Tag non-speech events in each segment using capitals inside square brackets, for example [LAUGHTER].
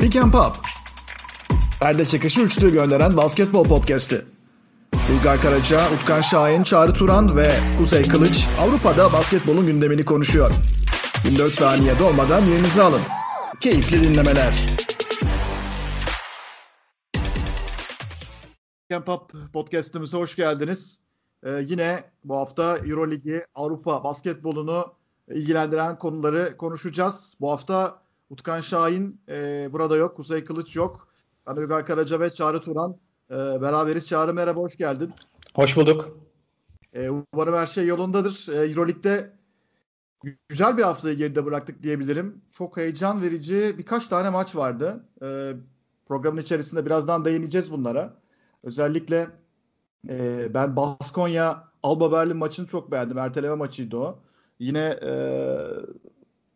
Pick and Pop. Perde çekişi üçlü gönderen basketbol podcast'i. Uygar Karaca, Utkan Şahin, Çağrı Turan ve Kuzey Kılıç Avrupa'da basketbolun gündemini konuşuyor. 24 saniye dolmadan yerinizi alın. Keyifli dinlemeler. Pick Pop podcast'imize hoş geldiniz. Ee, yine bu hafta Euroligi, Avrupa basketbolunu ilgilendiren konuları konuşacağız. Bu hafta Utkan Şahin e, burada yok, Kuzey Kılıç yok. Ben Uygar Karaca ve Çağrı Turan e, beraberiz. Çağrı merhaba, hoş geldin. Hoş bulduk. E, umarım her şey yolundadır. E, Euroleague'de güzel bir haftayı geride bıraktık diyebilirim. Çok heyecan verici birkaç tane maç vardı. E, programın içerisinde birazdan değineceğiz bunlara. Özellikle e, ben Baskonya Alba Berlin maçını çok beğendim. Erteleme maçıydı o. Yine e,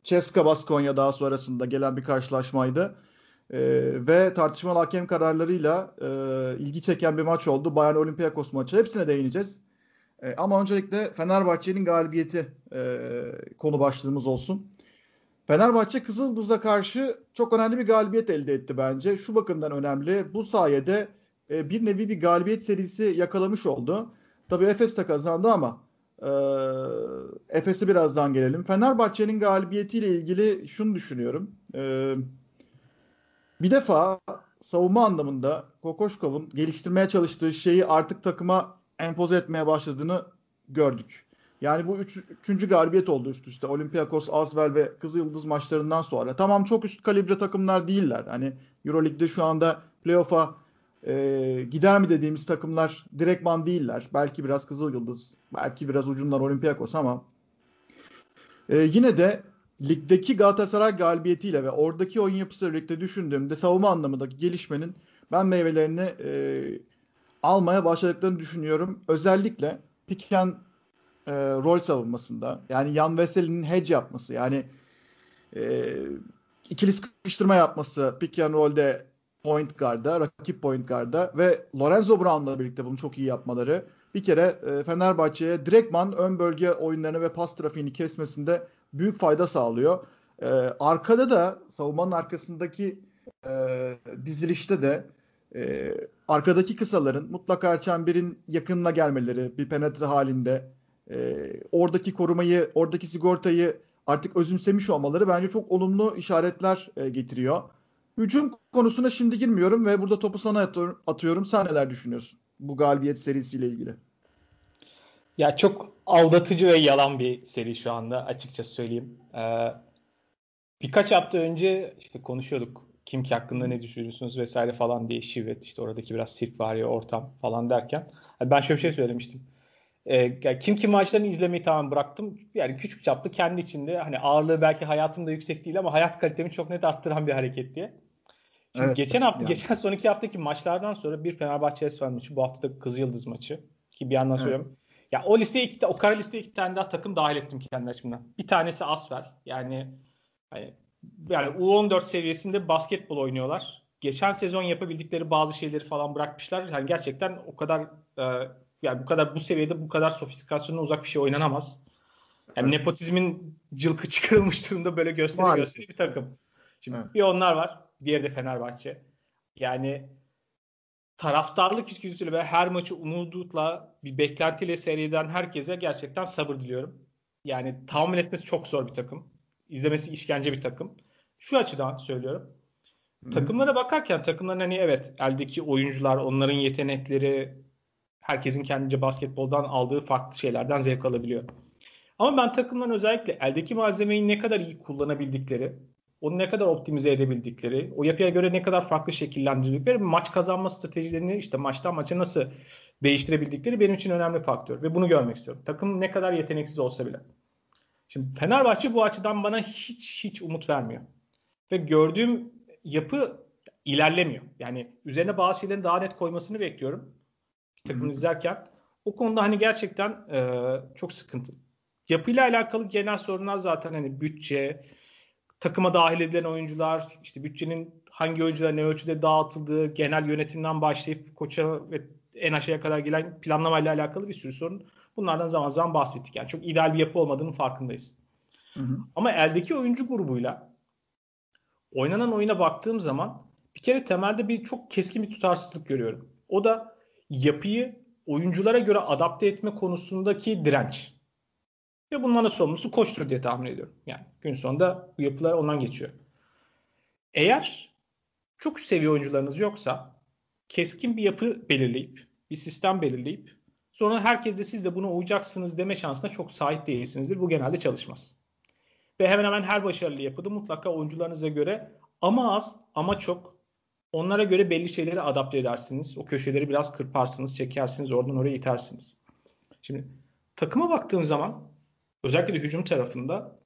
Ceska Baskonya daha sonrasında gelen bir karşılaşmaydı. E, ve tartışmalı hakem kararlarıyla e, ilgi çeken bir maç oldu. Bayern Olympiakos maçı. Hepsine değineceğiz. E, ama öncelikle Fenerbahçe'nin galibiyeti e, konu başlığımız olsun. Fenerbahçe Kızıldız'a karşı çok önemli bir galibiyet elde etti bence. Şu bakımdan önemli. Bu sayede e, bir nevi bir galibiyet serisi yakalamış oldu. Tabii Efes de kazandı ama e, Efes'e birazdan gelelim. Fenerbahçe'nin galibiyetiyle ilgili şunu düşünüyorum. E, bir defa savunma anlamında Kokoşkov'un geliştirmeye çalıştığı şeyi artık takıma empoze etmeye başladığını gördük. Yani bu üç, üçüncü galibiyet oldu üst üste. Olympiakos, Asvel ve Kızılyıldız maçlarından sonra. Tamam çok üst kalibre takımlar değiller. Hani Euroleague'de şu anda playoff'a e, gider mi dediğimiz takımlar direktman değiller. Belki biraz Kızılyıldız, belki biraz ucundan Olympiakos ama e, yine de ligdeki Galatasaray galibiyetiyle ve oradaki oyun yapısıyla birlikte düşündüğümde savunma anlamındaki gelişmenin ben meyvelerini e, almaya başladıklarını düşünüyorum. Özellikle pick and e, rol savunmasında yani Yan Veseli'nin hedge yapması yani e, ikili sıkıştırma yapması pick and roll'de point guard'a, rakip point guard'a ve Lorenzo Brown'la birlikte bunu çok iyi yapmaları bir kere e, Fenerbahçe'ye direktman ön bölge oyunlarını ve pas trafiğini kesmesinde büyük fayda sağlıyor. E, arkada da savunmanın arkasındaki e, dizilişte de arkadaki kısaların mutlaka çemberin yakınına gelmeleri bir penetre halinde oradaki korumayı, oradaki sigortayı artık özümsemiş olmaları bence çok olumlu işaretler getiriyor. Hücum konusuna şimdi girmiyorum ve burada topu sana atıyorum. Sen neler düşünüyorsun bu galibiyet serisiyle ilgili? Ya çok aldatıcı ve yalan bir seri şu anda açıkça söyleyeyim. Ee, birkaç hafta önce işte konuşuyorduk kim ki hakkında ne düşünüyorsunuz vesaire falan diye şivet işte oradaki biraz sirk var ya ortam falan derken ben şöyle bir şey söylemiştim. Yani kim ki maçlarını izlemeyi tamamen bıraktım. Yani küçük çaplı kendi içinde hani ağırlığı belki hayatımda yüksek değil ama hayat kalitemi çok net arttıran bir hareket diye. Şimdi evet, geçen hafta, yani. geçen sonraki haftaki maçlardan sonra bir Fenerbahçe Esfer maçı, bu hafta da Kızılyıldız maçı ki bir yandan evet. söylüyorum. Ya o listeye iki o kara listeye iki tane daha takım dahil ettim kendi açımdan. Bir tanesi Asfer. Yani hani yani U14 seviyesinde basketbol oynuyorlar. Geçen sezon yapabildikleri bazı şeyleri falan bırakmışlar. Yani gerçekten o kadar e, yani bu kadar bu seviyede bu kadar sofistikasyona uzak bir şey oynanamaz. Yani evet. nepotizmin cılkı [LAUGHS] çıkarılmış durumda böyle gösteri gösteri bir takım. Şimdi evet. bir onlar var. Diğeri de Fenerbahçe. Yani taraftarlık içgüdüsüyle ve her maçı umudutla bir beklentiyle seyreden herkese gerçekten sabır diliyorum. Yani tahmin etmesi çok zor bir takım. İzlemesi işkence bir takım. Şu açıdan söylüyorum. Hı. Takımlara bakarken takımların hani evet eldeki oyuncular, onların yetenekleri herkesin kendince basketboldan aldığı farklı şeylerden zevk alabiliyor. Ama ben takımların özellikle eldeki malzemeyi ne kadar iyi kullanabildikleri, onu ne kadar optimize edebildikleri, o yapıya göre ne kadar farklı şekillendirdikleri, maç kazanma stratejilerini işte maçtan maça nasıl değiştirebildikleri benim için önemli faktör ve bunu görmek istiyorum. Takım ne kadar yeteneksiz olsa bile. Şimdi Fenerbahçe bu açıdan bana hiç hiç umut vermiyor. Ve gördüğüm yapı ilerlemiyor. Yani üzerine bazı şeylerin daha net koymasını bekliyorum. Takımı izlerken. O konuda hani gerçekten e, çok sıkıntı. Yapıyla alakalı genel sorunlar zaten hani bütçe, takıma dahil edilen oyuncular, işte bütçenin hangi oyuncular ne ölçüde dağıtıldığı, genel yönetimden başlayıp koça ve en aşağıya kadar gelen planlamayla alakalı bir sürü sorun. Bunlardan zaman zaman bahsettik. Yani çok ideal bir yapı olmadığının farkındayız. Hı hı. Ama eldeki oyuncu grubuyla oynanan oyuna baktığım zaman bir kere temelde bir çok keskin bir tutarsızlık görüyorum. O da yapıyı oyunculara göre adapte etme konusundaki direnç. Ve bunların sorumlusu koçtur diye tahmin ediyorum. Yani gün sonunda bu yapılar ondan geçiyor. Eğer çok seviye oyuncularınız yoksa keskin bir yapı belirleyip, bir sistem belirleyip sonra herkes de siz de buna uyacaksınız deme şansına çok sahip değilsinizdir. Bu genelde çalışmaz. Ve hemen hemen her başarılı yapıda mutlaka oyuncularınıza göre ama az ama çok onlara göre belli şeyleri adapte edersiniz. O köşeleri biraz kırparsınız, çekersiniz, oradan oraya itersiniz. Şimdi takıma baktığım zaman özellikle de hücum tarafında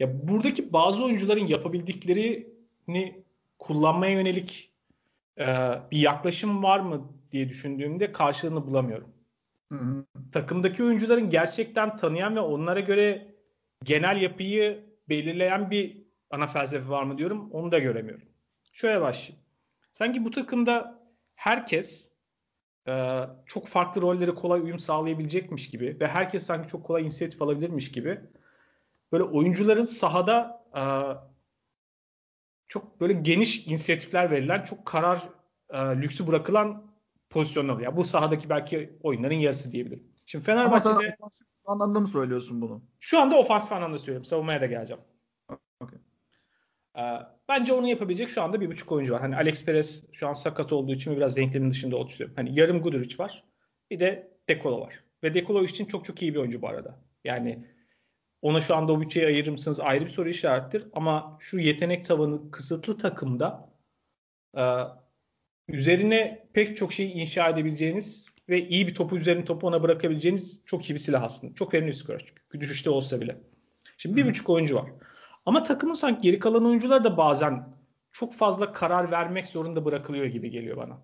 ya buradaki bazı oyuncuların yapabildiklerini kullanmaya yönelik e, bir yaklaşım var mı diye düşündüğümde karşılığını bulamıyorum. Hı hı. Takımdaki oyuncuların gerçekten tanıyan ve onlara göre genel yapıyı belirleyen bir ana felsefe var mı diyorum. Onu da göremiyorum. Şöyle başlayayım. Sanki bu takımda herkes e, çok farklı rolleri kolay uyum sağlayabilecekmiş gibi ve herkes sanki çok kolay inisiyatif alabilirmiş gibi böyle oyuncuların sahada e, çok böyle geniş inisiyatifler verilen, çok karar e, lüksü bırakılan pozisyonlar. Ya bu sahadaki belki oyunların yarısı diyebilirim. Şimdi Fenerbahçe'de Ama sen anlamda mı söylüyorsun bunu? Şu anda ofansif anlamda söylüyorum. Savunmaya da geleceğim. Okay. Ee, bence onu yapabilecek şu anda bir buçuk oyuncu var. Hani Alex Perez şu an sakat olduğu için biraz denklemin dışında oturuyor. Hani yarım Guduric var. Bir de Dekolo var. Ve Dekolo için çok çok iyi bir oyuncu bu arada. Yani ona şu anda o bütçeyi ayırır mısınız ayrı bir soru işarettir. Ama şu yetenek tavanı kısıtlı takımda e, üzerine pek çok şey inşa edebileceğiniz ve iyi bir topu üzerine topu ona bırakabileceğiniz çok iyi bir silah aslında. Çok verimli bir skorer çünkü. Düşüşte olsa bile. Şimdi bir buçuk oyuncu var. Ama takımın sanki geri kalan oyuncular da bazen çok fazla karar vermek zorunda bırakılıyor gibi geliyor bana.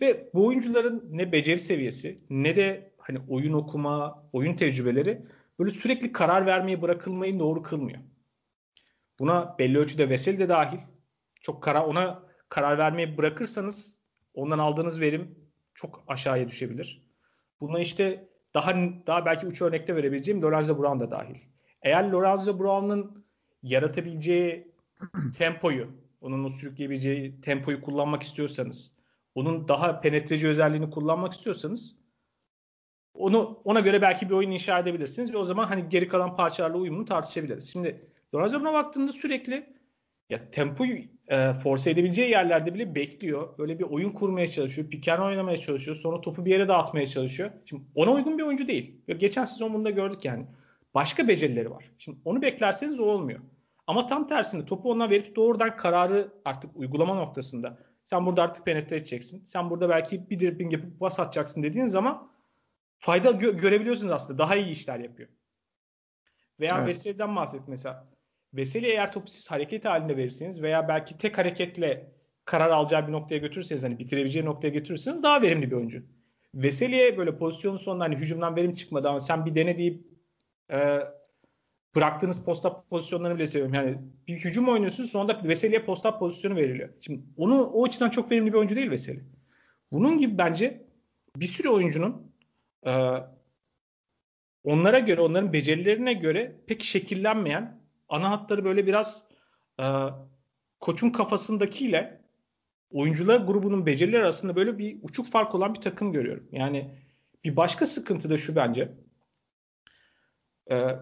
Ve bu oyuncuların ne beceri seviyesi ne de hani oyun okuma, oyun tecrübeleri böyle sürekli karar vermeye bırakılmayı doğru kılmıyor. Buna belli ölçüde Vesel de dahil. Çok karar ona karar vermeyi bırakırsanız ondan aldığınız verim çok aşağıya düşebilir. Buna işte daha daha belki uç örnekte verebileceğim Lorenzo Brown da dahil. Eğer Lorenzo Brown'un yaratabileceği [CLEARS THROAT] tempoyu, onun o sürükleyebileceği tempoyu kullanmak istiyorsanız, onun daha penetreci özelliğini kullanmak istiyorsanız onu ona göre belki bir oyun inşa edebilirsiniz ve o zaman hani geri kalan parçalarla uyumunu tartışabiliriz. Şimdi Lorenzo Brown'a baktığımda sürekli ya tempoyu e, force edebileceği yerlerde bile bekliyor. Böyle bir oyun kurmaya çalışıyor. Piken oynamaya çalışıyor. Sonra topu bir yere dağıtmaya çalışıyor. Şimdi ona uygun bir oyuncu değil. Ve geçen sezon bunu da gördük yani. Başka becerileri var. Şimdi onu beklerseniz o olmuyor. Ama tam tersinde topu ona verip doğrudan kararı artık uygulama noktasında. Sen burada artık penetre edeceksin. Sen burada belki bir dribbling yapıp bas atacaksın dediğin zaman fayda gö- görebiliyorsunuz aslında. Daha iyi işler yapıyor. Veya evet. Veseli'den bahset mesela. Veseli eğer topu siz hareket halinde verirseniz veya belki tek hareketle karar alacağı bir noktaya götürürseniz hani bitirebileceği noktaya götürürseniz daha verimli bir oyuncu. Veseli'ye böyle pozisyonun sonunda hani hücumdan verim çıkmadı ama sen bir dene deyip e, bıraktığınız posta pozisyonlarını bile seviyorum. Yani bir hücum oynuyorsunuz sonunda Veseli'ye posta pozisyonu veriliyor. Şimdi onu o açıdan çok verimli bir oyuncu değil Veseli. Bunun gibi bence bir sürü oyuncunun e, onlara göre, onların becerilerine göre pek şekillenmeyen ana hatları böyle biraz e, koçun kafasındakiyle oyuncular grubunun becerileri arasında böyle bir uçuk fark olan bir takım görüyorum. Yani bir başka sıkıntı da şu bence. Ee,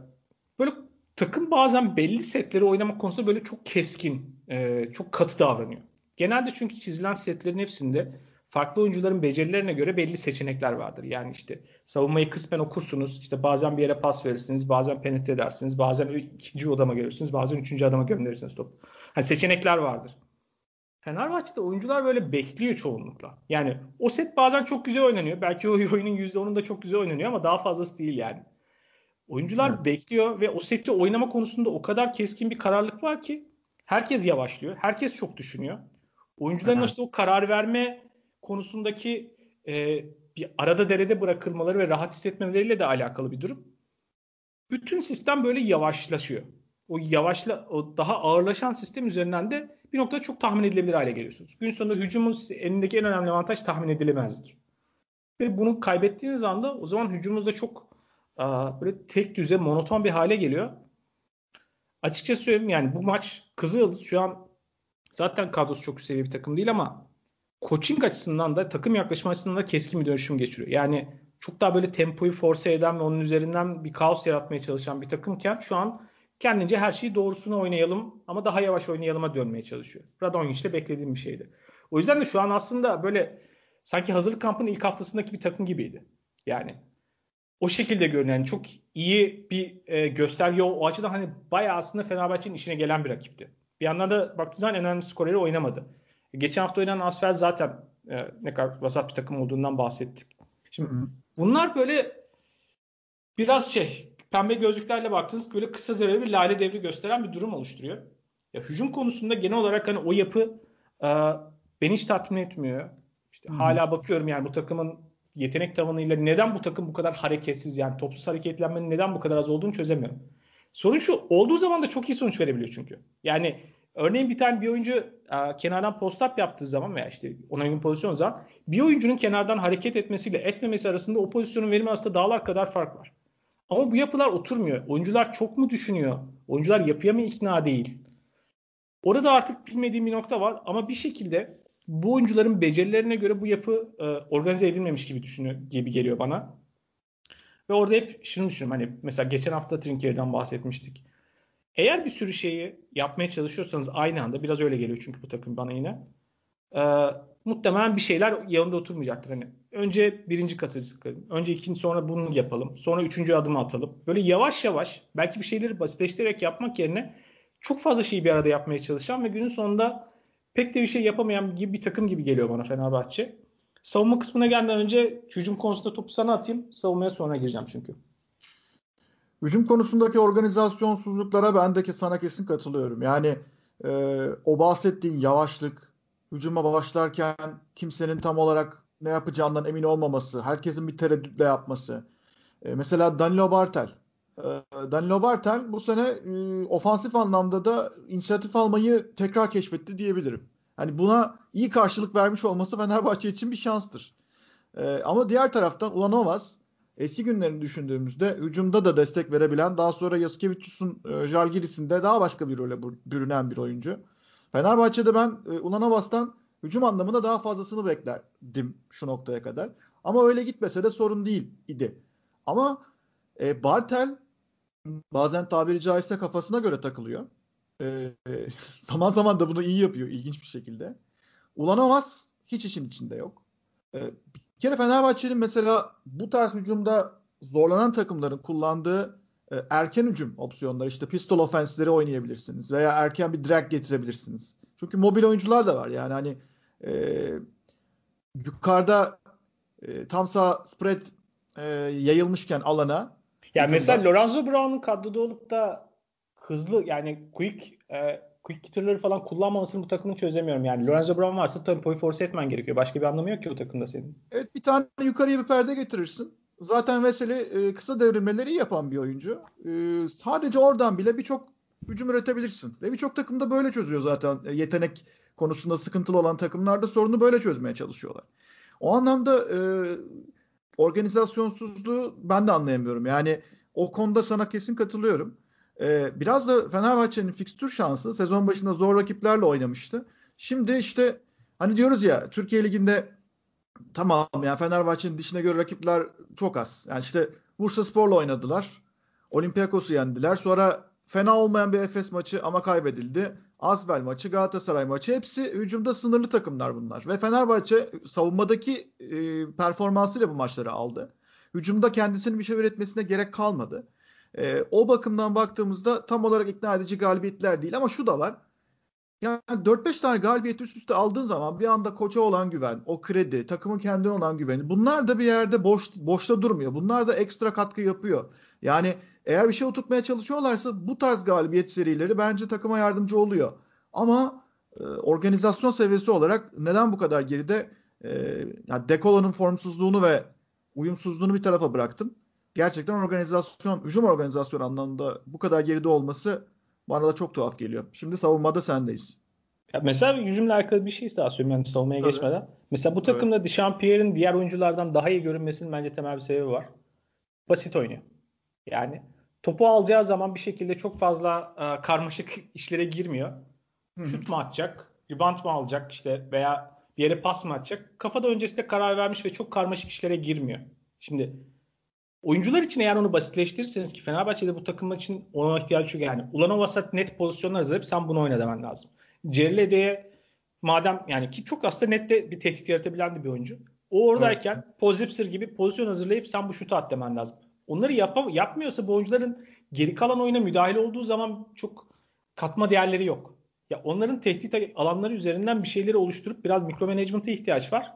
böyle takım bazen belli setleri oynamak konusunda böyle çok keskin, e, çok katı davranıyor. Genelde çünkü çizilen setlerin hepsinde farklı oyuncuların becerilerine göre belli seçenekler vardır. Yani işte savunmayı kısmen okursunuz. İşte bazen bir yere pas verirsiniz, bazen penetre edersiniz, bazen ikinci odama gelirsiniz, bazen üçüncü adama gönderirsiniz top. Hani seçenekler vardır. Fenerbahçe'de oyuncular böyle bekliyor çoğunlukla. Yani o set bazen çok güzel oynanıyor. Belki o [LAUGHS] oyunun %10'unda çok güzel oynanıyor ama daha fazlası değil yani. Oyuncular evet. bekliyor ve o sette oynama konusunda o kadar keskin bir kararlılık var ki herkes yavaşlıyor. Herkes çok düşünüyor. Oyuncuların işte o karar verme konusundaki e, bir arada derede bırakılmaları ve rahat hissetmeleriyle de alakalı bir durum. Bütün sistem böyle yavaşlaşıyor. O yavaşla, o daha ağırlaşan sistem üzerinden de bir noktada çok tahmin edilebilir hale geliyorsunuz. Gün sonunda hücumun elindeki en önemli avantaj tahmin edilemezlik. Ve bunu kaybettiğiniz anda o zaman hücumunuzda çok böyle tek düze monoton bir hale geliyor. Açıkça söyleyeyim yani bu maç Kızılyıldız şu an zaten kadrosu çok üst bir takım değil ama coaching açısından da takım yaklaşım açısından da keskin bir dönüşüm geçiriyor. Yani çok daha böyle tempoyu force eden ve onun üzerinden bir kaos yaratmaya çalışan bir takımken şu an kendince her şeyi doğrusunu oynayalım ama daha yavaş oynayalıma dönmeye çalışıyor. Radonjic'te beklediğim bir şeydi. O yüzden de şu an aslında böyle sanki hazırlık kampının ilk haftasındaki bir takım gibiydi. Yani o şekilde görünen yani çok iyi bir e, gösterge o, o açıdan hani bayağı aslında Fenerbahçe'nin işine gelen bir rakipti. Bir yandan da baktığınız zaman önemli skoreri oynamadı. Geçen hafta oynanan Asfer zaten e, ne kadar vasat bir takım olduğundan bahsettik. Şimdi Hı-hı. bunlar böyle biraz şey pembe gözlüklerle baktığınız böyle kısa süreli bir lale devri gösteren bir durum oluşturuyor. Ya hücum konusunda genel olarak hani o yapı e, beni hiç tatmin etmiyor. İşte hala bakıyorum yani bu takımın yetenek tavanıyla neden bu takım bu kadar hareketsiz yani topsuz hareketlenmenin neden bu kadar az olduğunu çözemiyorum. Sorun şu olduğu zaman da çok iyi sonuç verebiliyor çünkü. Yani örneğin bir tane bir oyuncu e, kenardan post-up yaptığı zaman veya işte ona uygun pozisyon zaman bir oyuncunun kenardan hareket etmesiyle etmemesi arasında o pozisyonun verimi arasında dağlar kadar fark var. Ama bu yapılar oturmuyor. Oyuncular çok mu düşünüyor? Oyuncular yapıya mı ikna değil? Orada artık bilmediğim bir nokta var ama bir şekilde bu oyuncuların becerilerine göre bu yapı e, organize edilmemiş gibi düşünüyor gibi geliyor bana. Ve orada hep şunu düşünüyorum hani mesela geçen hafta Trinkier'den bahsetmiştik. Eğer bir sürü şeyi yapmaya çalışıyorsanız aynı anda biraz öyle geliyor çünkü bu takım bana yine. E, muhtemelen bir şeyler yanında oturmayacaktır. Hani önce birinci katı çıkalım. Önce ikinci sonra bunu yapalım. Sonra üçüncü adımı atalım. Böyle yavaş yavaş belki bir şeyleri basitleştirerek yapmak yerine çok fazla şeyi bir arada yapmaya çalışan ve günün sonunda pek de bir şey yapamayan gibi bir takım gibi geliyor bana Fenerbahçe. Savunma kısmına gelmeden önce hücum konusunda topu sana atayım. Savunmaya sonra gireceğim çünkü. Hücum konusundaki organizasyonsuzluklara ben de sana kesin katılıyorum. Yani e, o bahsettiğin yavaşlık, hücuma başlarken kimsenin tam olarak ne yapacağından emin olmaması, herkesin bir tereddütle yapması. E, mesela Danilo Bartel. E, Danilo Bartel bu sene e, ofansif anlamda da inisiyatif almayı tekrar keşfetti diyebilirim. Hani buna iyi karşılık vermiş olması Fenerbahçe için bir şanstır. E, ama diğer taraftan Ulanovas eski günlerini düşündüğümüzde hücumda da destek verebilen daha sonra Yaskevicius'un e, Jalgiris'inde daha başka bir role bürünen bir oyuncu. Fenerbahçe'de ben e, Ulanovas'tan hücum anlamında daha fazlasını beklerdim şu noktaya kadar. Ama öyle gitmese de sorun değil idi. Ama e, Bartel bazen tabiri caizse kafasına göre takılıyor. E, [LAUGHS] zaman zaman da bunu iyi yapıyor ilginç bir şekilde. Ulanovas hiç işin içinde yok. E, bir kere Fenerbahçe'nin mesela bu tarz hücumda zorlanan takımların kullandığı e, erken hücum opsiyonları işte pistol offense'leri oynayabilirsiniz veya erken bir drag getirebilirsiniz. Çünkü mobil oyuncular da var yani hani e, yukarıda e, tam sağ spread e, yayılmışken alana yani mesela Lorenzo Brown'un kadroda olup da hızlı yani quick e, quick hitter'ları falan kullanmamasını bu takımın çözemiyorum. Yani Lorenzo Brown varsa tempoyu force etmen gerekiyor. Başka bir anlamı yok ki o takımda senin. Evet bir tane yukarıya bir perde getirirsin. Zaten Veseli e, kısa devrilmeleri yapan bir oyuncu. E, sadece oradan bile birçok hücum üretebilirsin. Ve birçok takımda böyle çözüyor zaten. E, yetenek konusunda sıkıntılı olan takımlarda sorunu böyle çözmeye çalışıyorlar. O anlamda e, organizasyonsuzluğu ben de anlayamıyorum. Yani o konuda sana kesin katılıyorum. E, biraz da Fenerbahçe'nin fikstür şansı sezon başında zor rakiplerle oynamıştı. Şimdi işte hani diyoruz ya Türkiye Ligi'nde tamam yani Fenerbahçe'nin dişine göre rakipler çok az. Yani işte Bursa Spor'la oynadılar. Olympiakos'u yendiler. Sonra fena olmayan bir Efes maçı ama kaybedildi. Asbel maçı, Galatasaray maçı hepsi hücumda sınırlı takımlar bunlar. Ve Fenerbahçe savunmadaki e, performansıyla bu maçları aldı. Hücumda kendisinin bir şey üretmesine gerek kalmadı. E, o bakımdan baktığımızda tam olarak ikna edici galibiyetler değil ama şu da var. Yani 4-5 tane galibiyet üst üste aldığın zaman bir anda koça olan güven, o kredi, takımın kendine olan güveni bunlar da bir yerde boş boşta durmuyor. Bunlar da ekstra katkı yapıyor. Yani eğer bir şey oturtmaya çalışıyorlarsa bu tarz galibiyet serileri bence takıma yardımcı oluyor. Ama e, organizasyon seviyesi olarak neden bu kadar geride? E, yani Dekolo'nun formsuzluğunu ve uyumsuzluğunu bir tarafa bıraktım. Gerçekten organizasyon, hücum organizasyon anlamında bu kadar geride olması bana da çok tuhaf geliyor. Şimdi savunmada sendeyiz. Ya mesela hücumla alakalı bir şey daha söyleyeyim yani savunmaya Tabii. geçmeden. Mesela bu takımda evet. Dişampierre'in diğer oyunculardan daha iyi görünmesinin bence temel bir sebebi var. Basit oynuyor. Yani topu alacağı zaman bir şekilde çok fazla e, karmaşık [LAUGHS] işlere girmiyor. Hı-hı. Şut mu atacak? rebound mı alacak işte veya bir yere pas mı atacak? Kafada öncesinde karar vermiş ve çok karmaşık işlere girmiyor. Şimdi oyuncular için eğer onu basitleştirirseniz ki Fenerbahçe'de bu takım için ona ihtiyaç yok yani. Ulan vasat net pozisyonlar hazırlayıp sen bunu oyna demen lazım. Cerlede'ye madem yani ki çok aslında nette bir tehdit yaratabilen de bir oyuncu. O oradayken evet. Pozipsir gibi pozisyon hazırlayıp sen bu şutu at demen lazım. Onları yap yapmıyorsa bu oyuncuların geri kalan oyuna müdahale olduğu zaman çok katma değerleri yok. Ya onların tehdit alanları üzerinden bir şeyleri oluşturup biraz mikro management'a ihtiyaç var.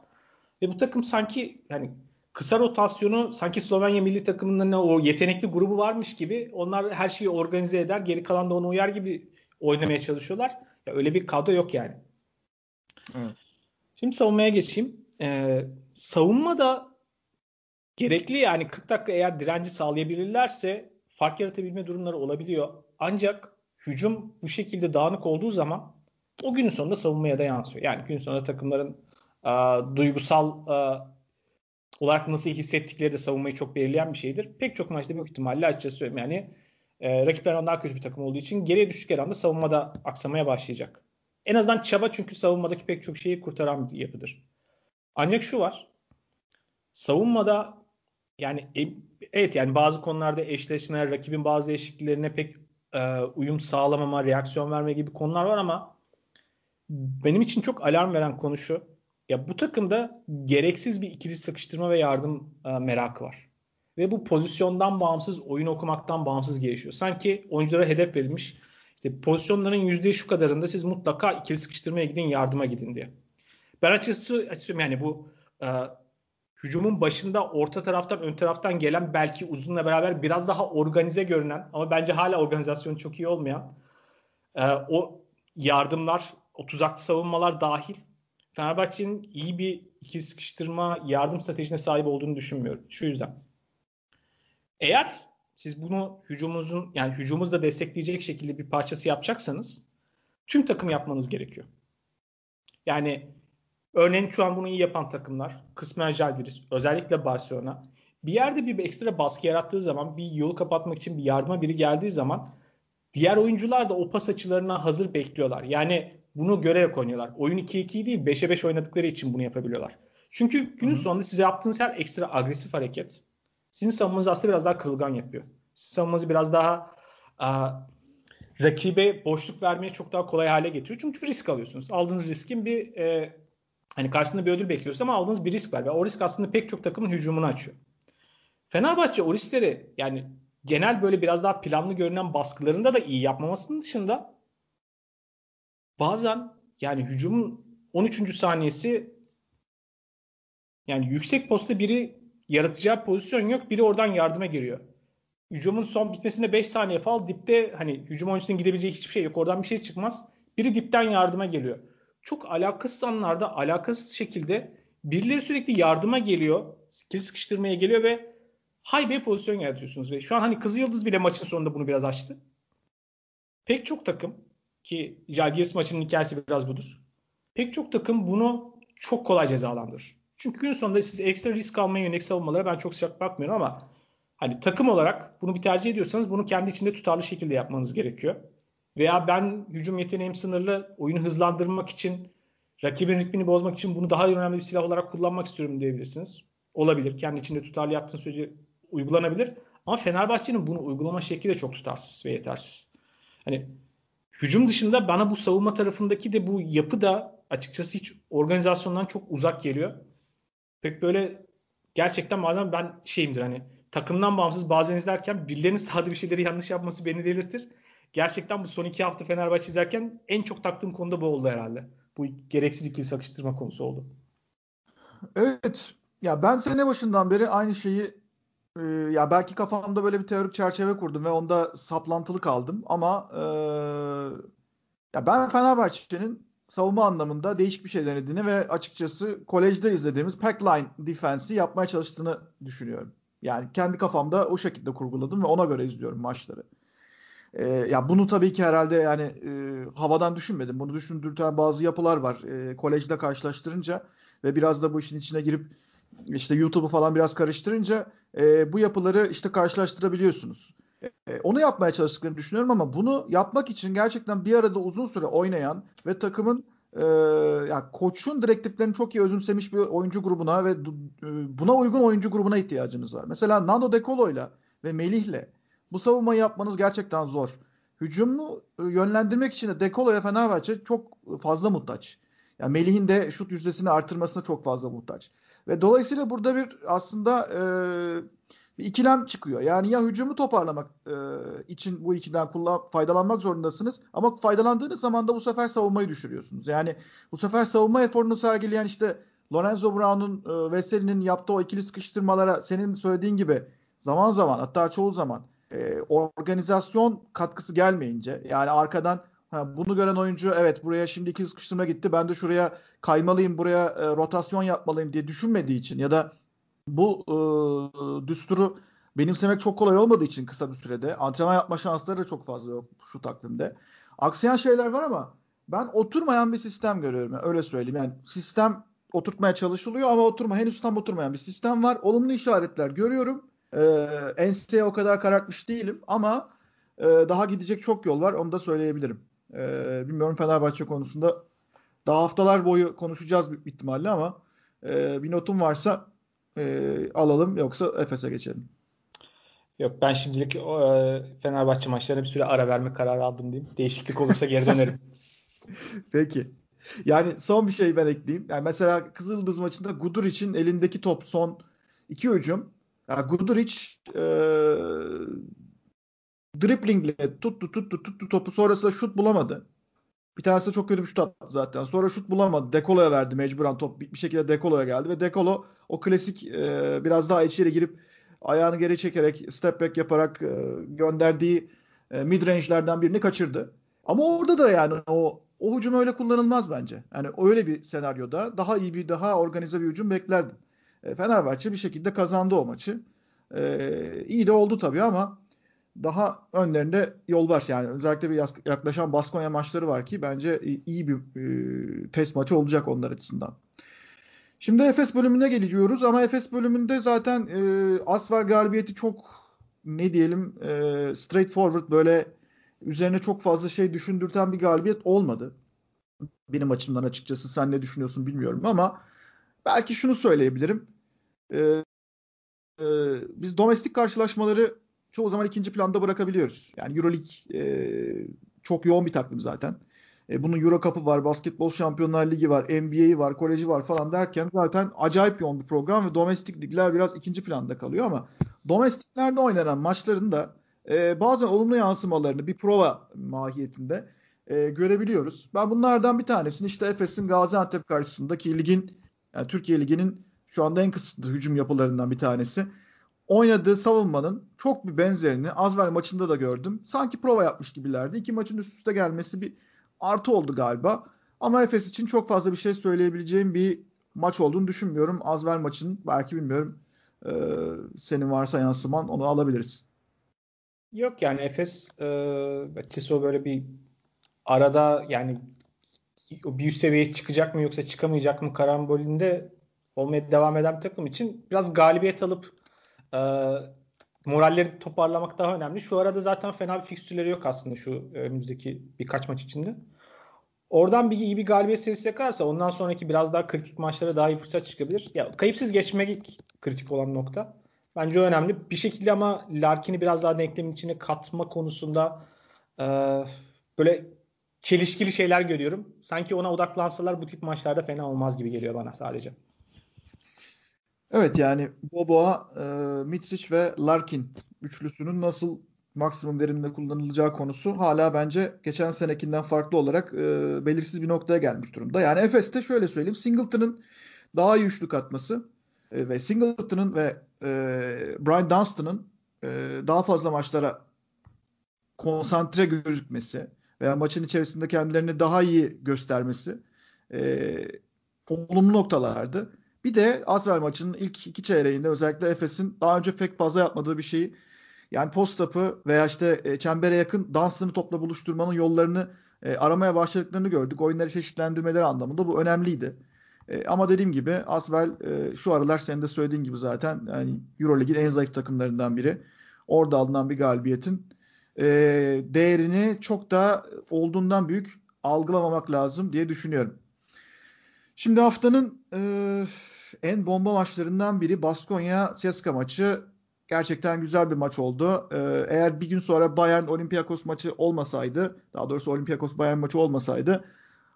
Ve bu takım sanki yani kısa rotasyonu sanki Slovenya milli takımının o yetenekli grubu varmış gibi onlar her şeyi organize eder. Geri kalan da ona uyar gibi oynamaya çalışıyorlar. Ya öyle bir kadro yok yani. Evet. Şimdi savunmaya geçeyim. Ee, savunma da gerekli yani 40 dakika eğer direnci sağlayabilirlerse fark yaratabilme durumları olabiliyor. Ancak hücum bu şekilde dağınık olduğu zaman o günün sonunda savunmaya da yansıyor. Yani gün sonunda takımların e, duygusal e, olarak nasıl hissettikleri de savunmayı çok belirleyen bir şeydir. Pek çok maçta büyük ihtimalle açıkçası söyleyeyim yani e, rakiplerden daha kötü bir takım olduğu için geriye düştükleri anda savunmada aksamaya başlayacak. En azından çaba çünkü savunmadaki pek çok şeyi kurtaran bir yapıdır. Ancak şu var. Savunmada yani e, evet yani bazı konularda eşleşmeler, rakibin bazı değişikliklerine pek e, uyum sağlamama, reaksiyon verme gibi konular var ama benim için çok alarm veren konu şu. Ya bu takımda gereksiz bir ikili sıkıştırma ve yardım e, merakı var. Ve bu pozisyondan bağımsız, oyun okumaktan bağımsız gelişiyor. Sanki oyunculara hedef verilmiş. İşte pozisyonların yüzde şu kadarında siz mutlaka ikili sıkıştırmaya gidin, yardıma gidin diye. Ben açıkçası, açıkçası yani bu e, hücumun başında orta taraftan ön taraftan gelen belki uzunla beraber biraz daha organize görünen ama bence hala organizasyonu çok iyi olmayan e, o yardımlar, o tuzaklı savunmalar dahil Fenerbahçe'nin iyi bir iki sıkıştırma yardım stratejisine sahip olduğunu düşünmüyorum. Şu yüzden. Eğer siz bunu hücumunuzun yani hücumumuzda destekleyecek şekilde bir parçası yapacaksanız tüm takım yapmanız gerekiyor. Yani Örneğin şu an bunu iyi yapan takımlar, kısmen Jalgiris, özellikle Barcelona bir yerde bir ekstra baskı yarattığı zaman, bir yolu kapatmak için bir yardıma biri geldiği zaman diğer oyuncular da o pas açılarına hazır bekliyorlar. Yani bunu görerek oynuyorlar. Oyun 2-2 değil 5'e 5 oynadıkları için bunu yapabiliyorlar. Çünkü günün Hı-hı. sonunda size yaptığınız her ekstra agresif hareket sizin savunmanızı aslında biraz daha kırılgan yapıyor. Sizin savunmanızı biraz daha a, rakibe boşluk vermeye çok daha kolay hale getiriyor. Çünkü risk alıyorsunuz. Aldığınız riskin bir e, Hani karşısında bir ödül bekliyorsunuz ama aldığınız bir risk var ve o risk aslında pek çok takımın hücumunu açıyor. Fenerbahçe o riskleri yani genel böyle biraz daha planlı görünen baskılarında da iyi yapmamasının dışında bazen yani hücumun 13. saniyesi yani yüksek posta biri yaratacağı pozisyon yok. Biri oradan yardıma giriyor. Hücumun son bitmesinde 5 saniye falan dipte hani hücum oyuncusunun gidebileceği hiçbir şey yok. Oradan bir şey çıkmaz. Biri dipten yardıma geliyor çok alakasız anlarda alakasız şekilde birileri sürekli yardıma geliyor. Skill sıkıştırmaya geliyor ve bir pozisyon yaratıyorsunuz. Ve şu an hani Kızı Yıldız bile maçın sonunda bunu biraz açtı. Pek çok takım ki Jalgiris maçının hikayesi biraz budur. Pek çok takım bunu çok kolay cezalandırır. Çünkü gün sonunda siz ekstra risk almaya yönelik savunmalara ben çok sıcak bakmıyorum ama hani takım olarak bunu bir tercih ediyorsanız bunu kendi içinde tutarlı şekilde yapmanız gerekiyor. Veya ben hücum yeteneğim sınırlı, oyunu hızlandırmak için, rakibin ritmini bozmak için bunu daha önemli bir silah olarak kullanmak istiyorum diyebilirsiniz. Olabilir. Kendi içinde tutarlı yaptığın sürece uygulanabilir. Ama Fenerbahçe'nin bunu uygulama şekli de çok tutarsız ve yetersiz. Hani hücum dışında bana bu savunma tarafındaki de bu yapı da açıkçası hiç organizasyondan çok uzak geliyor. Pek böyle gerçekten madem ben şeyimdir hani takımdan bağımsız bazen izlerken birilerinin sahada bir şeyleri yanlış yapması beni delirtir gerçekten bu son iki hafta Fenerbahçe izlerken en çok taktığım konu da bu oldu herhalde. Bu gereksiz ikili sakıştırma konusu oldu. Evet. Ya ben sene başından beri aynı şeyi e, ya belki kafamda böyle bir teorik çerçeve kurdum ve onda saplantılı kaldım ama e, ya ben Fenerbahçe'nin savunma anlamında değişik bir şey denediğini ve açıkçası kolejde izlediğimiz packline defense'i yapmaya çalıştığını düşünüyorum. Yani kendi kafamda o şekilde kurguladım ve ona göre izliyorum maçları. E, ya bunu tabii ki herhalde yani e, havadan düşünmedim. Bunu düşündürten bazı yapılar var. E, kolejde karşılaştırınca ve biraz da bu işin içine girip işte YouTube'u falan biraz karıştırınca e, bu yapıları işte karşılaştırabiliyorsunuz. E, onu yapmaya çalıştıklarını düşünüyorum ama bunu yapmak için gerçekten bir arada uzun süre oynayan ve takımın e, yani koçun direktiflerini çok iyi özümsemiş bir oyuncu grubuna ve e, buna uygun oyuncu grubuna ihtiyacınız var. Mesela Nando De Colo'yla ve Melih'le bu savunmayı yapmanız gerçekten zor. Hücumu e, yönlendirmek için de De Colo'ya Fenerbahçe çok fazla muhtaç. Yani Melih'in de şut yüzdesini artırmasına çok fazla muhtaç. Ve dolayısıyla burada bir aslında e, bir ikilem çıkıyor. Yani ya hücumu toparlamak e, için bu ikiden kullan, faydalanmak zorundasınız ama faydalandığınız zaman da bu sefer savunmayı düşürüyorsunuz. Yani bu sefer savunma eforunu sergileyen işte Lorenzo Brown'un e, Veseli'nin yaptığı o ikili sıkıştırmalara senin söylediğin gibi zaman zaman hatta çoğu zaman e, organizasyon katkısı gelmeyince yani arkadan ha, bunu gören oyuncu evet buraya şimdi ikili sıkıştırma gitti ben de şuraya kaymalıyım buraya e, rotasyon yapmalıyım diye düşünmediği için ya da bu e, düsturu benimsemek çok kolay olmadığı için kısa bir sürede antrenman yapma şansları da çok fazla yok şu takvimde. Aksayan şeyler var ama ben oturmayan bir sistem görüyorum. Yani öyle söyleyeyim. Yani sistem oturtmaya çalışılıyor ama oturma henüz tam oturmayan bir sistem var. Olumlu işaretler görüyorum. Ee, NC'ye o kadar karartmış değilim ama e, daha gidecek çok yol var. Onu da söyleyebilirim. Ee, bilmiyorum Fenerbahçe konusunda daha haftalar boyu konuşacağız bir ihtimalle ama e, bir notum varsa e, alalım yoksa Efes'e geçelim. Yok ben şimdilik e, Fenerbahçe maçlarına bir süre ara verme kararı aldım diyeyim. Değişiklik olursa geri dönerim. [LAUGHS] Peki. Yani son bir şey ben ekleyeyim. Yani mesela Kızıldız maçında Guduric'in elindeki top son iki hücum. Yani Guduric e, driplingle tuttu tuttu tuttu topu sonrasında şut bulamadı. Bir tanesi çok kötü bir şut attı zaten. Sonra şut bulamadı. Dekolo'ya verdi mecburen top bir şekilde Dekolo'ya geldi ve Dekolo o klasik e, biraz daha içeri girip ayağını geri çekerek step back yaparak e, gönderdiği e, mid range'lerden birini kaçırdı. Ama orada da yani o o hücum öyle kullanılmaz bence. Yani öyle bir senaryoda daha iyi bir daha organize bir hücum beklerdim. E, Fenerbahçe bir şekilde kazandı o maçı. E, iyi de oldu tabii ama daha önlerinde yol var. Yani özellikle bir yaklaşan Baskonya maçları var ki bence iyi bir e, test maçı olacak onlar açısından. Şimdi Efes bölümüne geliyoruz ama Efes bölümünde zaten e, Asfer galibiyeti çok ne diyelim e, straightforward böyle üzerine çok fazla şey düşündürten bir galibiyet olmadı. Benim açımdan açıkçası sen ne düşünüyorsun bilmiyorum ama belki şunu söyleyebilirim. E, e, biz domestik karşılaşmaları çoğu zaman ikinci planda bırakabiliyoruz. Yani Euroleague e, çok yoğun bir takvim zaten. E, bunun Euro Cup'ı var, Basketbol Şampiyonlar Ligi var, NBA'yi var, koleji var falan derken zaten acayip yoğun bir program ve domestik ligler biraz ikinci planda kalıyor ama domestiklerde oynanan maçların da e, bazen olumlu yansımalarını bir prova mahiyetinde e, görebiliyoruz. Ben bunlardan bir tanesini işte Efes'in Gaziantep karşısındaki ligin yani Türkiye Ligi'nin şu anda en kısıtlı hücum yapılarından bir tanesi oynadığı savunmanın çok bir benzerini Azvel maçında da gördüm. Sanki prova yapmış gibilerdi. İki maçın üst üste gelmesi bir artı oldu galiba. Ama Efes için çok fazla bir şey söyleyebileceğim bir maç olduğunu düşünmüyorum. Azvel maçının belki bilmiyorum e, senin varsa yansıman onu alabiliriz. Yok yani Efes e, açıkçası o böyle bir arada yani bir üst seviyeye çıkacak mı yoksa çıkamayacak mı karambolünde olmaya devam eden bir takım için biraz galibiyet alıp e, moralleri toparlamak daha önemli. Şu arada zaten fena bir fikstürleri yok aslında şu önümüzdeki birkaç maç içinde. Oradan bir iyi bir galibiyet serisi yakarsa ondan sonraki biraz daha kritik maçlara daha iyi fırsat çıkabilir. Ya kayıpsız geçmek kritik olan nokta. Bence önemli. Bir şekilde ama Larkin'i biraz daha denklemin içine katma konusunda e, böyle çelişkili şeyler görüyorum. Sanki ona odaklansalar bu tip maçlarda fena olmaz gibi geliyor bana sadece. Evet yani Boboa, e, Mitsic ve Larkin üçlüsünün nasıl maksimum verimle kullanılacağı konusu hala bence geçen senekinden farklı olarak e, belirsiz bir noktaya gelmiş durumda. Yani Efes'te şöyle söyleyeyim Singleton'ın daha iyi üçlük atması e, ve Singleton'ın ve e, Brian Dunstan'ın e, daha fazla maçlara konsantre gözükmesi veya maçın içerisinde kendilerini daha iyi göstermesi e, olumlu noktalardı. Bir de Asvel maçının ilk iki çeyreğinde özellikle Efes'in daha önce pek fazla yapmadığı bir şeyi yani post-up'ı veya işte e, çembere yakın dansını topla buluşturmanın yollarını e, aramaya başladıklarını gördük. Oyunları çeşitlendirmeleri anlamında bu önemliydi. E, ama dediğim gibi Asvel e, şu aralar senin de söylediğin gibi zaten yani Euroleague'in en zayıf takımlarından biri. Orada alınan bir galibiyetin e, değerini çok daha olduğundan büyük algılamamak lazım diye düşünüyorum. Şimdi haftanın e, en bomba maçlarından biri Baskonya Ceska maçı. Gerçekten güzel bir maç oldu. E, eğer bir gün sonra Bayern Olympiakos maçı olmasaydı, daha doğrusu Olympiakos Bayern maçı olmasaydı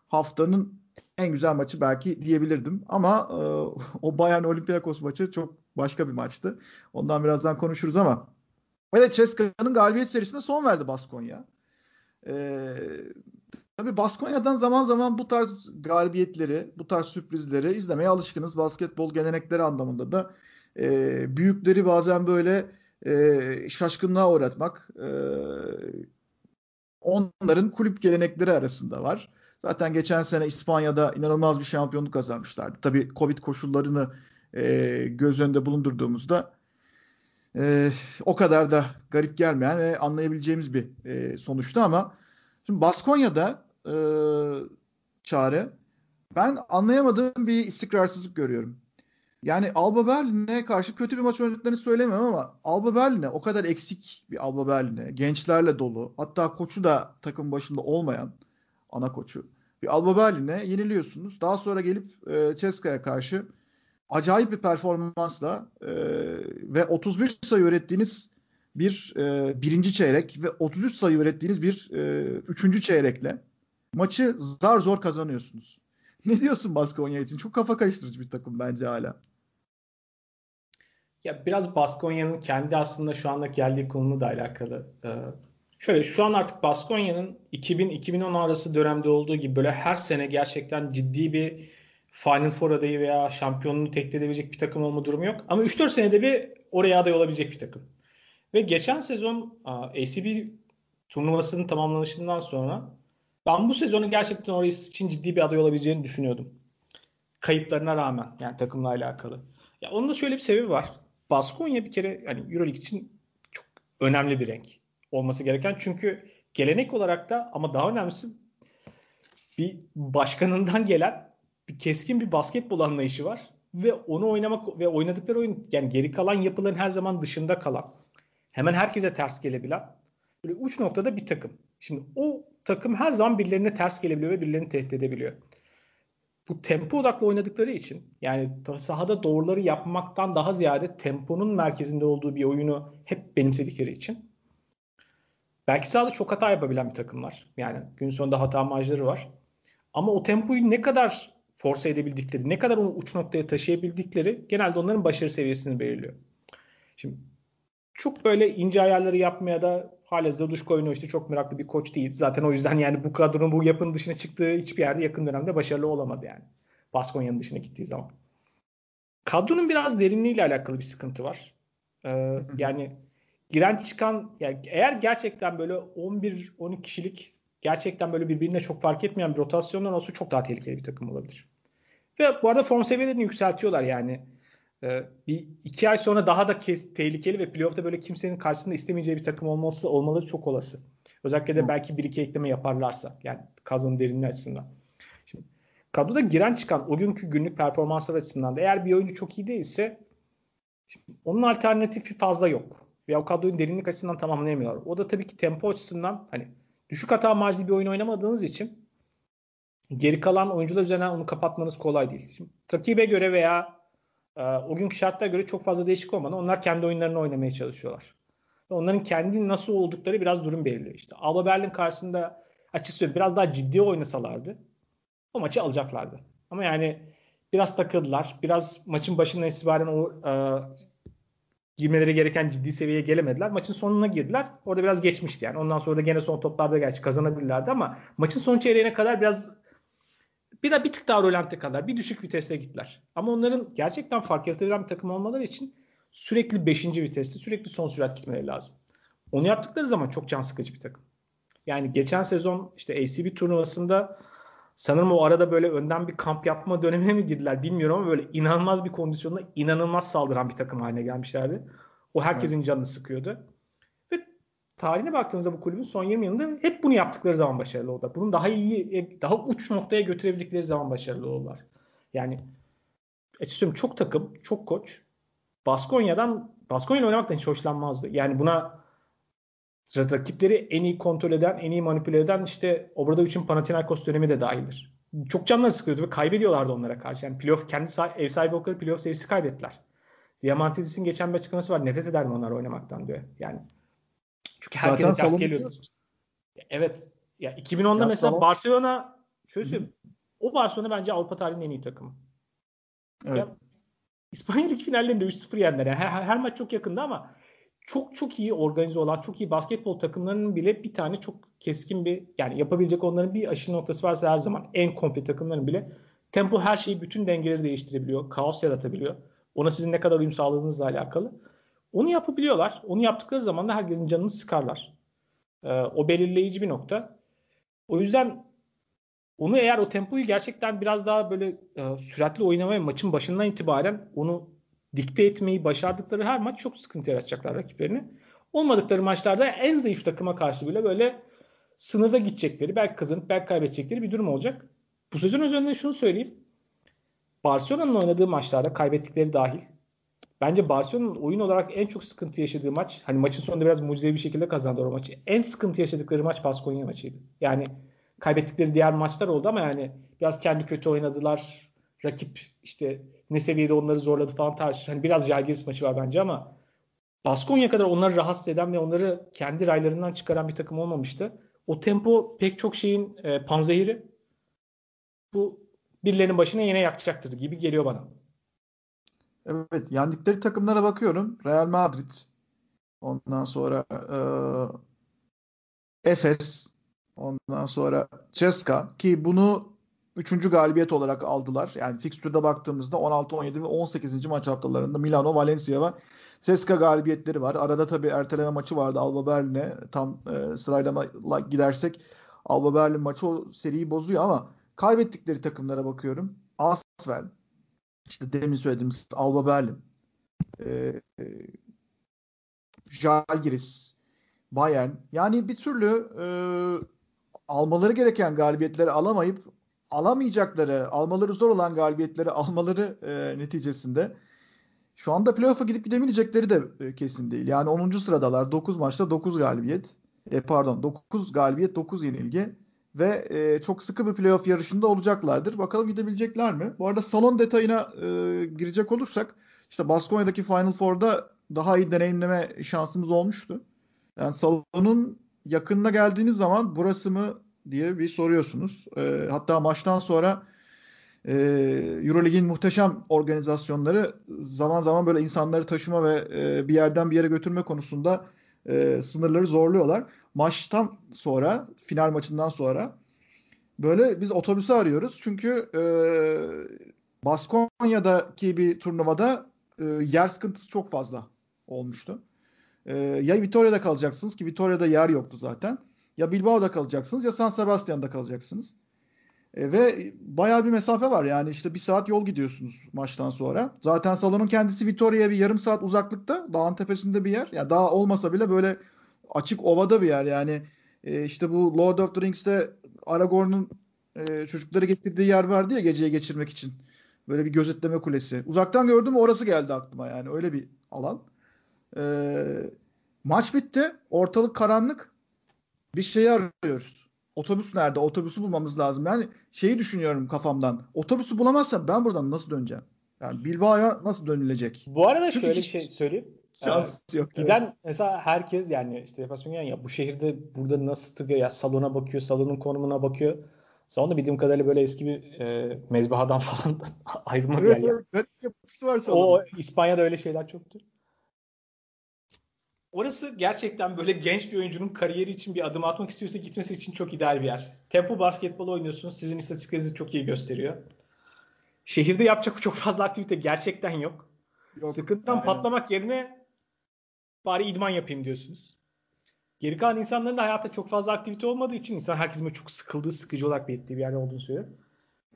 haftanın en güzel maçı belki diyebilirdim. Ama e, [LAUGHS] o Bayern Olympiakos maçı çok başka bir maçtı. Ondan birazdan konuşuruz ama. Evet Ceska'nın galibiyet serisine son verdi Baskonya. Ee, tabii Baskonya'dan zaman zaman bu tarz galibiyetleri, bu tarz sürprizleri izlemeye alışkınız. Basketbol gelenekleri anlamında da e, büyükleri bazen böyle e, şaşkınlığa uğratmak e, onların kulüp gelenekleri arasında var. Zaten geçen sene İspanya'da inanılmaz bir şampiyonluk kazanmışlardı. Tabii Covid koşullarını e, göz önünde bulundurduğumuzda e, o kadar da garip gelmeyen ve anlayabileceğimiz bir e, sonuçtu ama şimdi Baskonya'da e, çare ben anlayamadığım bir istikrarsızlık görüyorum. Yani Alba Berlin'e karşı kötü bir maç oynadıklarını söylemiyorum ama Alba Berlin'e o kadar eksik bir Alba Berlin'e gençlerle dolu hatta koçu da takım başında olmayan ana koçu bir Alba Berlin'e yeniliyorsunuz. Daha sonra gelip e, Ceska'ya karşı acayip bir performansla e, ve 31 sayı ürettiğiniz bir e, birinci çeyrek ve 33 sayı ürettiğiniz bir e, üçüncü çeyrekle maçı zar zor kazanıyorsunuz. [LAUGHS] Ne diyorsun Baskonya için? Çok kafa karıştırıcı bir takım bence hala. Ya biraz Baskonya'nın kendi aslında şu anda geldiği konumla da alakalı. Ee, şöyle şu an artık Baskonya'nın 2000-2010 arası dönemde olduğu gibi böyle her sene gerçekten ciddi bir Final Four adayı veya şampiyonluğu tehdit edebilecek bir takım olma durumu yok. Ama 3-4 senede bir oraya aday olabilecek bir takım. Ve geçen sezon ACB turnuvasının tamamlanışından sonra ben bu sezonu gerçekten oraya için ciddi bir aday olabileceğini düşünüyordum. Kayıplarına rağmen yani takımla alakalı. Ya onun da şöyle bir sebebi var. Baskonya bir kere yani EuroLeague için çok önemli bir renk olması gereken. Çünkü gelenek olarak da ama daha önemlisi bir başkanından gelen bir keskin bir basketbol anlayışı var ve onu oynamak ve oynadıkları oyun yani geri kalan yapıların her zaman dışında kalan hemen herkese ters gelebilen böyle uç noktada bir takım. Şimdi o takım her zaman birilerine ters gelebiliyor ve birilerini tehdit edebiliyor. Bu tempo odaklı oynadıkları için yani sahada doğruları yapmaktan daha ziyade temponun merkezinde olduğu bir oyunu hep benimsedikleri için belki sahada çok hata yapabilen bir takımlar. Yani gün sonunda hata marjları var. Ama o tempoyu ne kadar force edebildikleri, ne kadar onu uç noktaya taşıyabildikleri genelde onların başarı seviyesini belirliyor. Şimdi çok böyle ince ayarları yapmaya da halezde Duşkoyno işte çok meraklı bir koç değil. Zaten o yüzden yani bu kadronun bu yapının dışına çıktığı hiçbir yerde yakın dönemde başarılı olamadı yani. Baskonya'nın dışına gittiği zaman. Kadronun biraz derinliğiyle alakalı bir sıkıntı var. Ee, yani giren çıkan yani eğer gerçekten böyle 11-12 kişilik gerçekten böyle birbirine çok fark etmeyen bir rotasyonlar olsa çok daha tehlikeli bir takım olabilir. Ve bu arada form seviyelerini yükseltiyorlar yani. Ee, bir iki ay sonra daha da kes, tehlikeli ve playoff'ta böyle kimsenin karşısında istemeyeceği bir takım olması olmaları çok olası. Özellikle de belki bir iki ekleme yaparlarsa yani kadronun derinliği açısından. Şimdi kadroda giren çıkan o günkü günlük performanslar açısından da eğer bir oyuncu çok iyi değilse onun alternatifi fazla yok. Veya o kadroyu derinlik açısından tamamlayamıyorlar. O da tabii ki tempo açısından hani düşük hata marjlı bir oyun oynamadığınız için geri kalan oyuncular üzerinden onu kapatmanız kolay değil. Şimdi rakibe göre veya e, o günkü şartlara göre çok fazla değişik olmadan onlar kendi oyunlarını oynamaya çalışıyorlar. Onların kendi nasıl oldukları biraz durum belirliyor. İşte Alba Berlin karşısında açıkçası biraz daha ciddi oynasalardı o maçı alacaklardı. Ama yani biraz takıldılar. Biraz maçın başından itibaren o e, girmeleri gereken ciddi seviyeye gelemediler. Maçın sonuna girdiler. Orada biraz geçmişti yani. Ondan sonra da gene son toplarda gerçi kazanabilirlerdi ama maçın son çeyreğine kadar biraz bir de bir tık daha rolante kadar bir düşük viteste gittiler. Ama onların gerçekten fark yaratabilen bir takım olmaları için sürekli 5. viteste sürekli son sürat gitmeleri lazım. Onu yaptıkları zaman çok can sıkıcı bir takım. Yani geçen sezon işte ACB turnuvasında sanırım o arada böyle önden bir kamp yapma dönemine mi girdiler bilmiyorum ama böyle inanılmaz bir kondisyonla inanılmaz saldıran bir takım haline gelmişlerdi. O herkesin evet. canını sıkıyordu. Tarihine baktığınızda bu kulübün son 20 yılında hep bunu yaptıkları zaman başarılı oldular. Bunun daha iyi, daha uç noktaya götürebildikleri zaman başarılı oldular. Yani açıkçası çok takım, çok koç. Baskonya'dan Baskonya'yla oynamaktan hiç hoşlanmazdı. Yani buna rakipleri en iyi kontrol eden, en iyi manipüle eden işte Obradovic'in Panathinaikos dönemi de dahildir. Çok canları sıkıyordu ve kaybediyorlardı onlara karşı. Yani playoff, kendi ev sahibi oldukları playoff serisi kaybettiler. Diamantidis'in geçen bir açıklaması var. Nefret eder mi onlar oynamaktan diyor. Yani çünkü herkese Zaten ters geliyordu. Evet. Ya 2010'da Ya mesela salon- Barcelona şöyle söyleyeyim. O Barcelona bence Avrupa tarihinin en iyi takımı. Evet. Ya, İspanya Ligi finallerinde 3-0 yendiler. Yani her, her maç çok yakındı ama çok çok iyi organize olan, çok iyi basketbol takımlarının bile bir tane çok keskin bir yani yapabilecek onların bir aşırı noktası varsa her zaman en komple takımların bile tempo her şeyi bütün dengeleri değiştirebiliyor. Kaos yaratabiliyor. Ona sizin ne kadar uyum sağladığınızla alakalı. Onu yapabiliyorlar. Onu yaptıkları zaman da herkesin canını sıkarlar. Ee, o belirleyici bir nokta. O yüzden onu eğer o tempoyu gerçekten biraz daha böyle e, süratli oynamaya maçın başından itibaren onu dikte etmeyi başardıkları her maç çok sıkıntı yaratacaklar rakiplerini. Olmadıkları maçlarda en zayıf takıma karşı bile böyle sınırda gidecekleri, belki kazanıp belki kaybedecekleri bir durum olacak. Bu sezon üzerinde şunu söyleyeyim. Barcelona'nın oynadığı maçlarda kaybettikleri dahil bence Barcelona'nın oyun olarak en çok sıkıntı yaşadığı maç hani maçın sonunda biraz mucizevi bir şekilde kazandılar o maçı. En sıkıntı yaşadıkları maç Baskonya maçıydı. Yani kaybettikleri diğer maçlar oldu ama yani biraz kendi kötü oynadılar. Rakip işte ne seviyede onları zorladı falan tartışır. Hani biraz Jalgiris maçı var bence ama Baskonya kadar onları rahatsız eden ve onları kendi raylarından çıkaran bir takım olmamıştı. O tempo pek çok şeyin e, panzehiri. Bu birilerinin başına yine yakacaktır gibi geliyor bana. Evet, yendikleri takımlara bakıyorum. Real Madrid, ondan sonra e, Efes, ondan sonra Ceska ki bunu üçüncü galibiyet olarak aldılar. Yani fikstürde baktığımızda 16, 17 ve 18. maç haftalarında Milano, Valencia ve Ceska galibiyetleri var. Arada tabii erteleme maçı vardı Alba Berlin'e. Tam e, sırayla gidersek Alba Berlin maçı o seriyi bozuyor ama kaybettikleri takımlara bakıyorum. Asvel, işte demin söylediğimiz Alba Berlin, e, e, Jalgiris, Bayern. Yani bir türlü e, almaları gereken galibiyetleri alamayıp alamayacakları, almaları zor olan galibiyetleri almaları e, neticesinde şu anda playoff'a gidip gidemeyecekleri de e, kesin değil. Yani 10. sıradalar. 9 maçta 9 galibiyet. E, pardon 9 galibiyet 9 yenilgi ve e, çok sıkı bir playoff yarışında olacaklardır. Bakalım gidebilecekler mi? Bu arada salon detayına e, girecek olursak işte Baskonya'daki Final Four'da daha iyi deneyimleme şansımız olmuştu. Yani salonun yakınına geldiğiniz zaman burası mı diye bir soruyorsunuz. E, hatta maçtan sonra e, Eurolig'in muhteşem organizasyonları zaman zaman böyle insanları taşıma ve e, bir yerden bir yere götürme konusunda e, sınırları zorluyorlar. Maçtan sonra, final maçından sonra böyle biz otobüsü arıyoruz. Çünkü e, Baskonya'daki bir turnuvada e, yer sıkıntısı çok fazla olmuştu. E, ya Vitoria'da kalacaksınız ki Vitoria'da yer yoktu zaten. Ya Bilbao'da kalacaksınız ya San Sebastian'da kalacaksınız. E, ve bayağı bir mesafe var yani işte bir saat yol gidiyorsunuz maçtan sonra. Zaten salonun kendisi Vitoria'ya bir yarım saat uzaklıkta. Dağın tepesinde bir yer. Ya yani dağ olmasa bile böyle açık ovada bir yer yani. E, işte bu Lord of the Rings'te Aragorn'un e, çocukları getirdiği yer vardı ya geceye geçirmek için. Böyle bir gözetleme kulesi. Uzaktan gördüm orası geldi aklıma yani öyle bir alan. E, maç bitti. Ortalık karanlık. Bir şeyi arıyoruz. Otobüs nerede? Otobüsü bulmamız lazım. Yani şeyi düşünüyorum kafamdan. Otobüsü bulamazsam ben buradan nasıl döneceğim? Yani Bilbao'ya nasıl dönülecek? Bu arada Çünkü şöyle bir şey söyleyeyim. Şans ee, yok. Giden evet. mesela herkes yani işte Yapasminyan ya bu şehirde burada nasıl tıkıyor ya salona bakıyor, salonun konumuna bakıyor. Sonra bildiğim kadarıyla böyle eski bir e, mezbahadan [LAUGHS] falan ayrılma bir evet, yer. Evet, yapısı var salonun. O İspanya'da öyle şeyler çoktu. Orası gerçekten böyle genç bir oyuncunun kariyeri için bir adım atmak istiyorsa gitmesi için çok ideal bir yer. Tempo basketbol oynuyorsunuz. Sizin istatistiklerinizi çok iyi gösteriyor. Şehirde yapacak çok fazla aktivite gerçekten yok. yok Sıkıntıdan aynen. patlamak yerine bari idman yapayım diyorsunuz. Geri kalan insanların da hayatta çok fazla aktivite olmadığı için insan herkesin çok sıkıldığı, sıkıcı olarak belirttiği bir yer olduğunu söylüyor.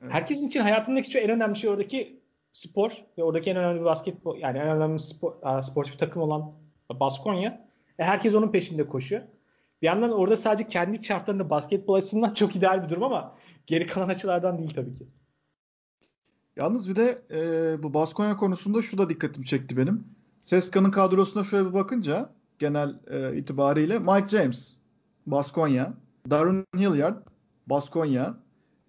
Evet. Herkesin için hayatındaki en önemli şey oradaki spor ve oradaki en önemli basketbol yani en önemli spor, sportif takım olan Baskonya. E, herkes onun peşinde koşuyor. Bir yandan orada sadece kendi şartlarında basketbol açısından [LAUGHS] çok ideal bir durum ama geri kalan açılardan değil tabii ki. Yalnız bir de e, bu Baskonya konusunda şu da dikkatimi çekti benim. Seska'nın kadrosuna şöyle bir bakınca genel e, itibariyle. Mike James, Baskonya. Darren Hilliard, Baskonya.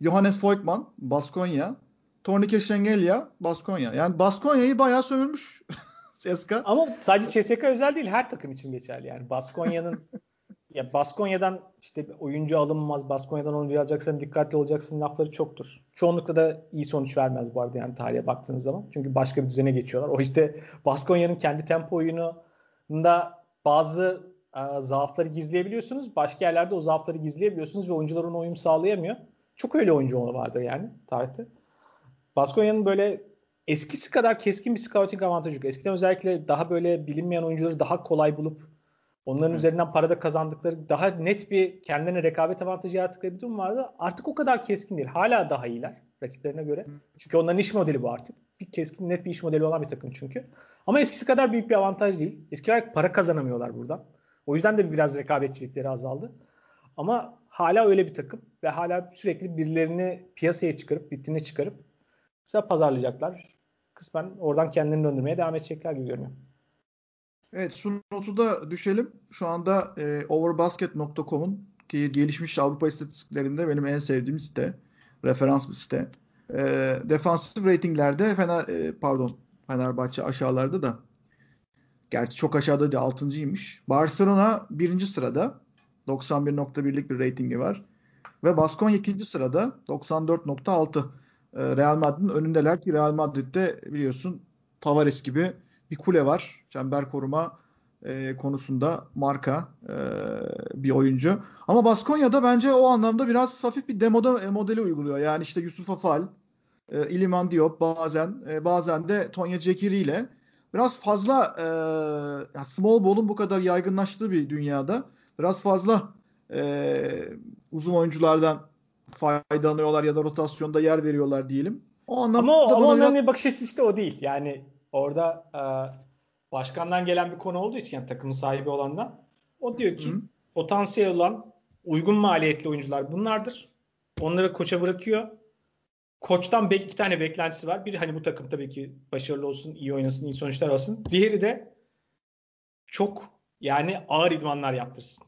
Johannes Voigtman, Baskonya. Tornike Şengelya, Baskonya. Yani Baskonya'yı bayağı sömürmüş [LAUGHS] CSKA. Ama sadece CSKA özel değil her takım için geçerli. Yani Baskonya'nın [LAUGHS] ya Baskonya'dan işte oyuncu alınmaz, Baskonya'dan oyuncu alacaksan dikkatli olacaksın lafları çoktur. Çoğunlukla da iyi sonuç vermez bu arada yani tarihe baktığınız zaman. Çünkü başka bir düzene geçiyorlar. O işte Baskonya'nın kendi tempo oyununda bazı e, zaafları gizleyebiliyorsunuz. Başka yerlerde o zaafları gizleyebiliyorsunuz ve oyuncular ona uyum sağlayamıyor. Çok öyle oyuncu vardır yani tarihte. Baskonya'nın böyle eskisi kadar keskin bir scouting avantajı yok. Eskiden özellikle daha böyle bilinmeyen oyuncuları daha kolay bulup onların Hı. üzerinden para da kazandıkları daha net bir kendine rekabet avantajı yarattıkları bir durum vardı. Artık o kadar keskin değil. Hala daha iyiler rakiplerine göre. Çünkü onların iş modeli bu artık. Bir keskin net bir iş modeli olan bir takım çünkü. Ama eskisi kadar büyük bir avantaj değil. Eskiler para kazanamıyorlar buradan. O yüzden de biraz rekabetçilikleri azaldı. Ama hala öyle bir takım ve hala sürekli birilerini piyasaya çıkarıp, vitrine çıkarıp mesela pazarlayacaklar. Kısmen oradan kendilerini döndürmeye devam edecekler gibi görünüyor. Evet şu notu da düşelim. Şu anda e, overbasket.com'un ki gelişmiş Avrupa istatistiklerinde benim en sevdiğim site. Referans bir site. E, defansif ratinglerde Fener e, pardon Fenerbahçe aşağılarda da gerçi çok aşağıda değil 6.ymış. Barcelona birinci sırada 91.1'lik bir ratingi var. Ve Baskonya ikinci sırada 94.6. E, Real Madrid'in önündeler ki Real Madrid'de biliyorsun Tavares gibi bir kule var. Çember koruma e, konusunda marka e, bir oyuncu. Ama Baskonya'da bence o anlamda biraz hafif bir demoda e, modeli uyguluyor. Yani işte Yusuf Afal, e, İliman Diop bazen e, bazen de Tonya Cekiri ile biraz fazla e, small ball'un bu kadar yaygınlaştığı bir dünyada biraz fazla e, uzun oyunculardan faydalanıyorlar ya da rotasyonda yer veriyorlar diyelim. O anlamda ama, ama onların biraz... bakış açısı işte o değil. Yani orada e, başkandan gelen bir konu olduğu için yani takımın sahibi olandan o diyor ki Hı. potansiyel olan uygun maliyetli oyuncular bunlardır. Onları koça bırakıyor. Koçtan be- iki tane beklentisi var. Biri hani bu takım tabii ki başarılı olsun, iyi oynasın, iyi sonuçlar alsın. Diğeri de çok yani ağır idmanlar yaptırsın.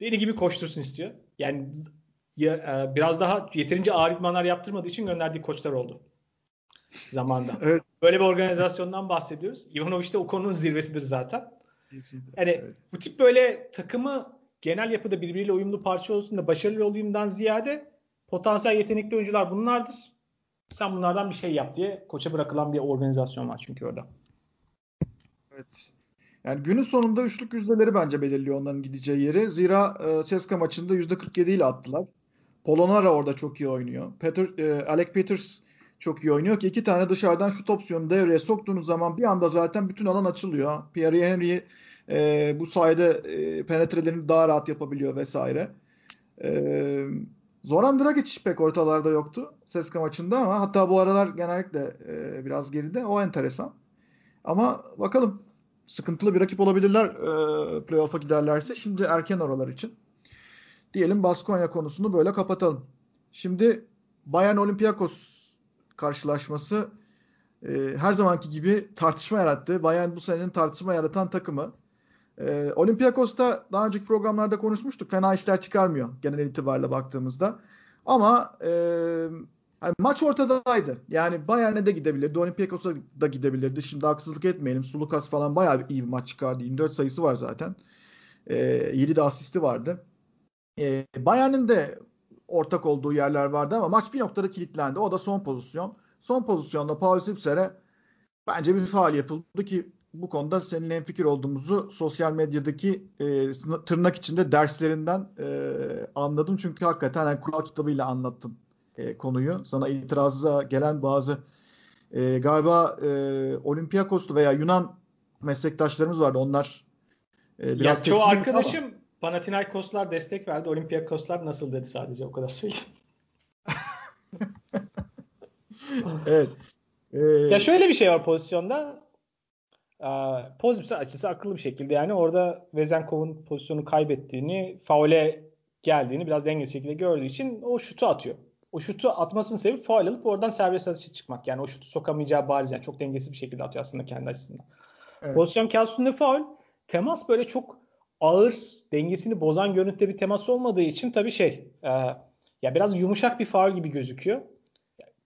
Deli gibi koştursun istiyor. Yani ya, e, biraz daha yeterince ağır idmanlar yaptırmadığı için gönderdiği koçlar oldu zamanda. evet. Böyle bir organizasyondan bahsediyoruz. Ivanovic de o konunun zirvesidir zaten. Kesinlikle. Yani evet. bu tip böyle takımı genel yapıda birbiriyle uyumlu parça olsun da başarılı olayımdan ziyade potansiyel yetenekli oyuncular bunlardır. Sen bunlardan bir şey yap diye koça bırakılan bir organizasyon var çünkü orada. Evet. Yani günün sonunda üçlük yüzdeleri bence belirliyor onların gideceği yeri. Zira e, Ceska maçında %47 ile attılar. Polonara orada çok iyi oynuyor. Peter, e, Alec Peters çok iyi oynuyor ki iki tane dışarıdan şut opsiyonu devreye soktuğunuz zaman bir anda zaten bütün alan açılıyor. Pierre Henry e, bu sayede e, penetrelerini daha rahat yapabiliyor vesaire. E, Zoran Dragic pek ortalarda yoktu Seska maçında ama hatta bu aralar genellikle e, biraz geride. O enteresan. Ama bakalım sıkıntılı bir rakip olabilirler e, playoff'a giderlerse. Şimdi erken oralar için. Diyelim Baskonya konusunu böyle kapatalım. Şimdi Bayern Olympiakos karşılaşması e, her zamanki gibi tartışma yarattı. Bayern bu senenin tartışma yaratan takımı. E, Olympiakos'ta daha önceki programlarda konuşmuştuk. Fena işler çıkarmıyor genel itibariyle baktığımızda. Ama e, yani maç ortadaydı. Yani Bayern'e de gidebilirdi. Olympiakos'a da gidebilirdi. Şimdi haksızlık etmeyelim. Sulukas falan bayağı iyi bir maç çıkardı. 24 sayısı var zaten. E, 7 de asisti vardı. E, Bayern'in de ortak olduğu yerler vardı ama maç bir noktada kilitlendi. O da son pozisyon. Son pozisyonda Paul Zipser'e bence bir faal yapıldı ki bu konuda seninle en fikir olduğumuzu sosyal medyadaki e, tırnak içinde derslerinden e, anladım. Çünkü hakikaten yani kural kitabıyla anlattın e, konuyu. Sana itirazı gelen bazı e, galiba e, Olympiakoslu veya Yunan meslektaşlarımız vardı. Onlar e, biraz ya çoğu arkadaşım. Panathinaikoslar destek verdi. Olympiakoslar nasıl dedi sadece o kadar söyleyeyim. [LAUGHS] evet. Ee... Ya şöyle bir şey var pozisyonda. Pozitif açısı akıllı bir şekilde yani orada Vezenkov'un pozisyonu kaybettiğini, faule geldiğini biraz dengesiz şekilde gördüğü için o şutu atıyor. O şutu atmasının sebebi faul alıp oradan serbest atışa çıkmak. Yani o şutu sokamayacağı bariz yani çok dengesiz bir şekilde atıyor aslında kendi açısından. Evet. Pozisyon kağıt üstünde faul. Temas böyle çok ağır dengesini bozan görüntüde bir temas olmadığı için tabii şey e, ya biraz yumuşak bir faul gibi gözüküyor.